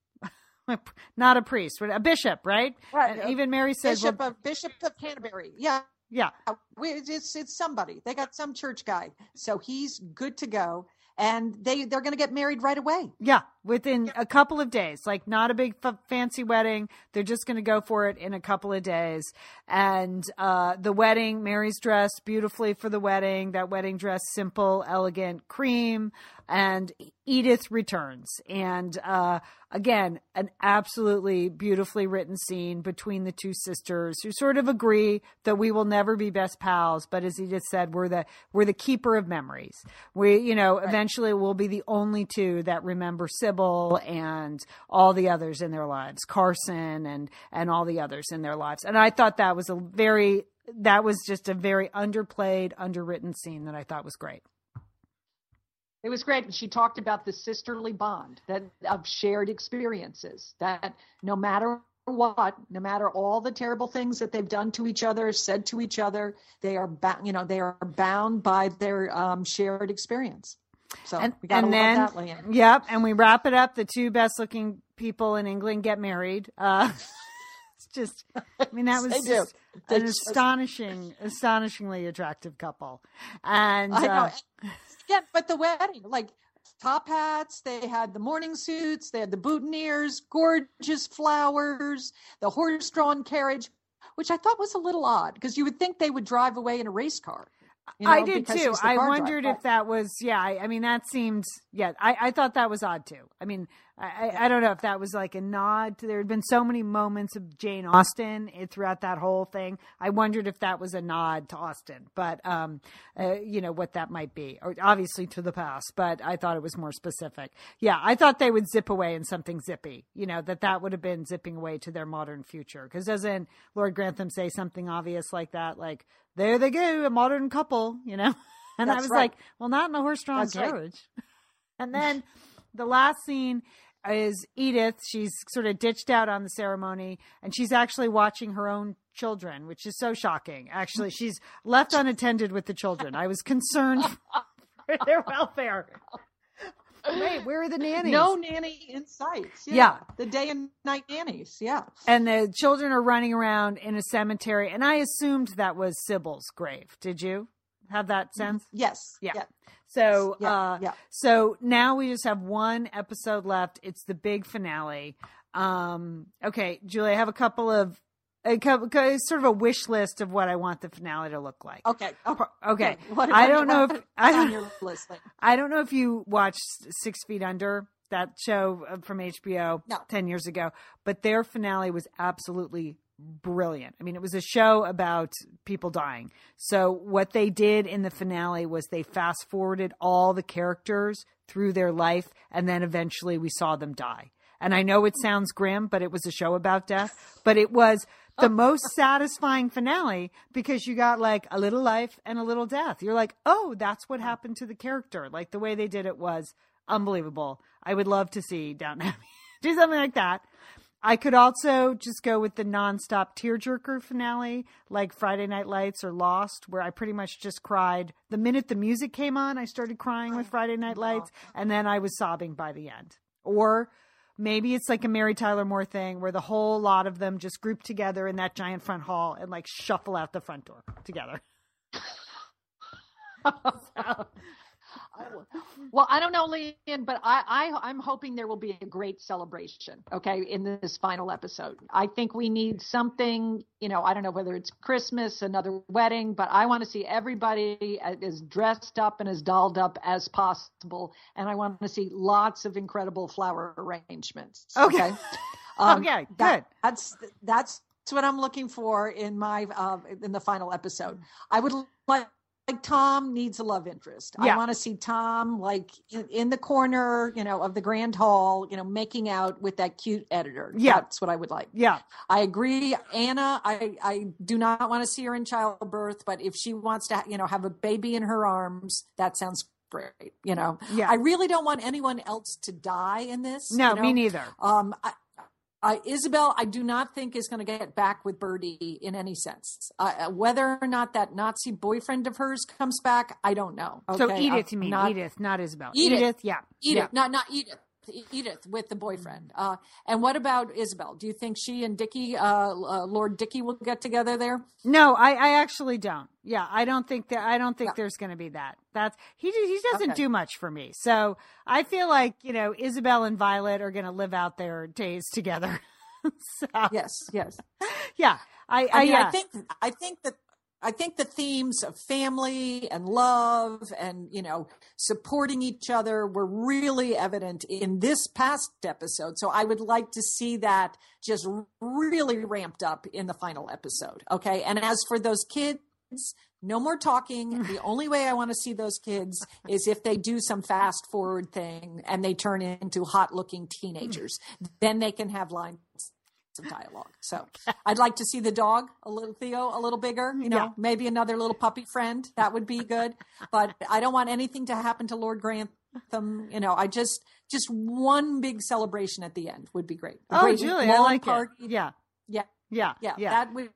[SPEAKER 5] not a priest, a bishop, right?
[SPEAKER 4] Right.
[SPEAKER 5] And even Mary says,
[SPEAKER 4] Bishop
[SPEAKER 5] well,
[SPEAKER 4] of Bishop of Canterbury. Yeah,
[SPEAKER 5] yeah,
[SPEAKER 4] we- it's it's somebody. They got some church guy, so he's good to go, and they they're going to get married right away.
[SPEAKER 5] yeah, within a couple of days. Like not a big f- fancy wedding. They're just going to go for it in a couple of days. And uh, the wedding, Mary's dressed beautifully for the wedding. That wedding dress, simple, elegant, cream. And Edith returns. And uh, again, an absolutely beautifully written scene between the two sisters who sort of agree that we will never be best pals. But as Edith said, we're the we're the keeper of memories. We, you know, eventually we'll be the only two that remember Sybil and all the others in their lives, Carson and and all the others in their lives. And I thought that was a very that was just a very underplayed, underwritten scene that I thought was great.
[SPEAKER 4] It was great. And she talked about the sisterly bond that of shared experiences that no matter what, no matter all the terrible things that they've done to each other, said to each other, they are bound, you know, they are bound by their um, shared experience. So
[SPEAKER 5] and,
[SPEAKER 4] we
[SPEAKER 5] and then,
[SPEAKER 4] that, Lian.
[SPEAKER 5] yep, and we wrap it up. The two best looking people in England get married. Uh, just, I mean, that was just an
[SPEAKER 4] just-
[SPEAKER 5] astonishing, astonishingly attractive couple. And
[SPEAKER 4] I know.
[SPEAKER 5] uh,
[SPEAKER 4] yeah, but the wedding, like top hats, they had the morning suits, they had the boutonnieres, gorgeous flowers, the horse-drawn carriage, which I thought was a little odd because you would think they would drive away in a race car. You
[SPEAKER 5] I did too. I wondered
[SPEAKER 4] driver.
[SPEAKER 5] if that was, yeah. I, I mean, that seemed, yeah. I, I thought that was odd too. I mean, I, I, I don't know if that was like a nod. To, there had been so many moments of Jane Austen eh, throughout that whole thing. I wondered if that was a nod to Austen, but um, uh, you know what that might be, or obviously to the past. But I thought it was more specific. Yeah, I thought they would zip away in something zippy. You know that that would have been zipping away to their modern future. Because doesn't Lord Grantham say something obvious like that? Like there they go, a modern couple. You know. And I was
[SPEAKER 4] right.
[SPEAKER 5] like, well, not in a horse-drawn
[SPEAKER 4] That's right.
[SPEAKER 5] carriage. and then the last scene is Edith. She's sort of ditched out on the ceremony, and she's actually watching her own children, which is so shocking. Actually, she's left unattended with the children. I was concerned for their welfare. Wait, where are the nannies?
[SPEAKER 4] No nanny in sight. Yeah.
[SPEAKER 5] Yeah.
[SPEAKER 4] The day and night nannies. Yeah.
[SPEAKER 5] And the children are running around in a cemetery, and I assumed that was Sybil's grave. Did you have that sense?
[SPEAKER 4] Yes.
[SPEAKER 5] Yeah.
[SPEAKER 4] Yeah.
[SPEAKER 5] So,
[SPEAKER 4] Yeah,
[SPEAKER 5] uh,
[SPEAKER 4] yeah.
[SPEAKER 5] so now we just have one episode left. It's the big finale. Um, okay, Julie, I have a couple of a sort of a wish list of what I want the finale to look like.
[SPEAKER 4] Okay. Okay.
[SPEAKER 5] Okay,
[SPEAKER 4] What-
[SPEAKER 5] I don't know if I don't,
[SPEAKER 4] list. Like,
[SPEAKER 5] I don't know if you watched Six Feet Under, that show uh, from HBO
[SPEAKER 4] No.
[SPEAKER 5] 10 years ago, but their finale was absolutely brilliant. I mean, it was a show about people dying. So, what they did in the finale was they fast forwarded all the characters through their life, and then eventually we saw them die. And I know it sounds grim, but it was a show about death. But it was the oh. most satisfying finale because you got like a little life and a little death. You're like, oh, that's what oh. happened to the character. Like the way they did it was unbelievable. I would love to see Downton Abbey do something like that. I could also just go with the nonstop tearjerker finale, like Friday Night Lights or Lost, where I pretty much just cried. The minute the music came on, I started crying with oh, Friday Night Lights, and then I was sobbing by the end. Or maybe it's like a Mary Tyler Moore thing where the whole lot of them just group together in that giant front hall and like shuffle out the front door together.
[SPEAKER 4] well, I don't know, Lian, but I, I, I'm hoping there will be a great celebration. Okay, in this final episode, I think we need something. You know, I don't know whether it's Christmas, another wedding, but I want to see everybody as dressed up and as dolled up as possible, and I want to see lots of incredible flower arrangements.
[SPEAKER 5] Okay.
[SPEAKER 4] Um,
[SPEAKER 5] Okay,
[SPEAKER 4] that-
[SPEAKER 5] good.
[SPEAKER 4] That's that's what I'm looking for in my uh, in the final episode. I would like like Tom needs a love interest.
[SPEAKER 5] Yeah.
[SPEAKER 4] I want to see Tom like in, in the corner, you know, of the grand hall, you know, making out with that cute editor.
[SPEAKER 5] Yeah.
[SPEAKER 4] that's what I would like.
[SPEAKER 5] Yeah.
[SPEAKER 4] I agree, Anna. I I do not want to see her in childbirth, but if she wants to, you know, have a baby in her arms, that sounds great. You know,
[SPEAKER 5] Yeah.
[SPEAKER 4] I really don't want anyone else to die in this.
[SPEAKER 5] No,
[SPEAKER 4] you know?
[SPEAKER 5] me neither.
[SPEAKER 4] Um, I, uh, Isobel, I do not think is going to get back with Bertie in any sense. Uh, whether or not that Nazi boyfriend of hers comes back, I don't know.
[SPEAKER 5] So
[SPEAKER 4] Okay?
[SPEAKER 5] Edith,
[SPEAKER 4] Uh,
[SPEAKER 5] you mean
[SPEAKER 4] not,
[SPEAKER 5] Edith, not Isobel.
[SPEAKER 4] Edith.
[SPEAKER 5] yeah.
[SPEAKER 4] Edith,
[SPEAKER 5] yeah.
[SPEAKER 4] not not Edith. Edith with the boyfriend. Uh, and what about Isobel? Do you think she and Dickie, uh, uh, Lord Dickie, will get together there?
[SPEAKER 5] No, I, I actually don't. Yeah, I don't think that. I don't think
[SPEAKER 4] No.
[SPEAKER 5] there's going to be that. That's he. He doesn't
[SPEAKER 4] Okay.
[SPEAKER 5] do much for me. So I feel like you know Isobel and Violet are going to live out their days together. so
[SPEAKER 4] Yes, yes.
[SPEAKER 5] yeah, I, I,
[SPEAKER 4] I, mean,
[SPEAKER 5] yeah.
[SPEAKER 4] I think I think that I think the themes of family and love and you know supporting each other were really evident in this past episode. So I would like to see that just really ramped up in the final episode. Okay, and as for those kids. No more talking. The only way I want to see those kids is if they do some fast forward thing and they turn into hot looking teenagers. Hmm. Then they can have lines some dialogue. So I'd like to see the dog, a little Theo, a little bigger, you know,
[SPEAKER 5] Yeah.
[SPEAKER 4] maybe another little puppy friend. That would be good. But I don't want anything to happen to Lord Grantham. You know, I just, just one big celebration at the end would be great. A
[SPEAKER 5] oh,
[SPEAKER 4] great
[SPEAKER 5] Julie, I like
[SPEAKER 4] party.
[SPEAKER 5] it. Yeah,
[SPEAKER 4] Yeah.
[SPEAKER 5] yeah,
[SPEAKER 4] Yeah.
[SPEAKER 5] yeah.
[SPEAKER 4] That would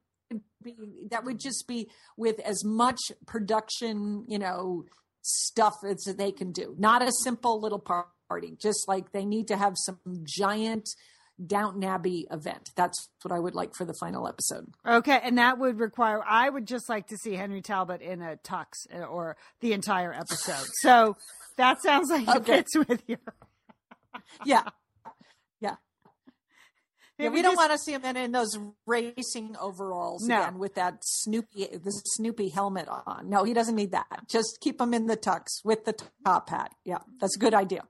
[SPEAKER 4] be, that would just be with as much production, you know, stuff as they can do. Not a simple little party, just like they need to have some giant Downton Abbey event. That's what I would like for the final episode.
[SPEAKER 5] Okay, and that would require. I would just like to see Henry Talbot in a tux uh, or the entire episode. So that sounds like it fits with you.
[SPEAKER 4] Yeah. Yeah. Yeah, we don't
[SPEAKER 5] just-
[SPEAKER 4] want to see him in, in those racing overalls
[SPEAKER 5] No.
[SPEAKER 4] again with that Snoopy the Snoopy helmet on. No, he doesn't need that. Just keep him in the tux with the top hat. Yeah, that's a good idea.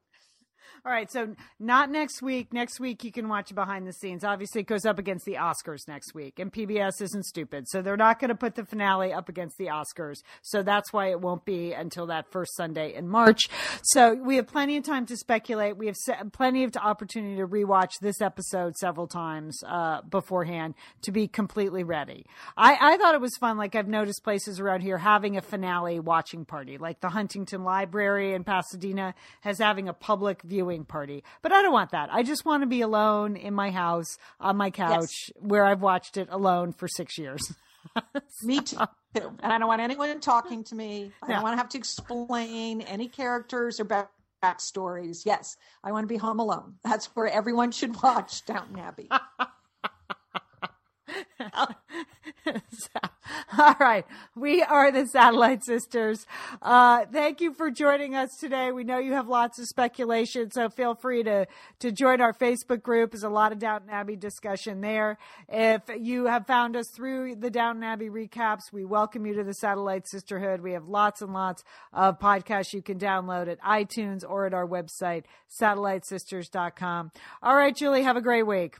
[SPEAKER 5] All right, so not next week. Next week you can watch behind the scenes. Obviously, it goes up against the Oscars next week, and PBS isn't stupid, so they're not going to put the finale up against the Oscars. So that's why it won't be until that first Sunday in March. So we have plenty of time to speculate. We have plenty of opportunity to rewatch this episode several times uh, beforehand to be completely ready. I, I thought it was fun. Like I've noticed places around here having a finale watching party, like the Huntington Library in Pasadena has having a public viewing party. But I don't want that. I just want to be alone in my house on my couch where I've watched it alone for six years.
[SPEAKER 4] Me too. And I don't want anyone talking to me. I don't want to have to explain any characters or back- backstories. Yes, I want to be home alone. That's where everyone should watch Downton Abbey.
[SPEAKER 5] All right. We are the Satellite Sisters. Uh, thank you for joining us today. We know you have lots of speculation, so feel free to, to join our Facebook group. There's a lot of Downton Abbey discussion there. If you have found us through the Downton Abbey recaps, we welcome you to the Satellite Sisterhood. We have lots and lots of podcasts you can download at iTunes or at our website, satellitesisters.com. All right, Julie, have a great week.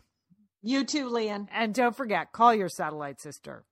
[SPEAKER 4] You too, Lian.
[SPEAKER 5] And don't forget, call your satellite sister.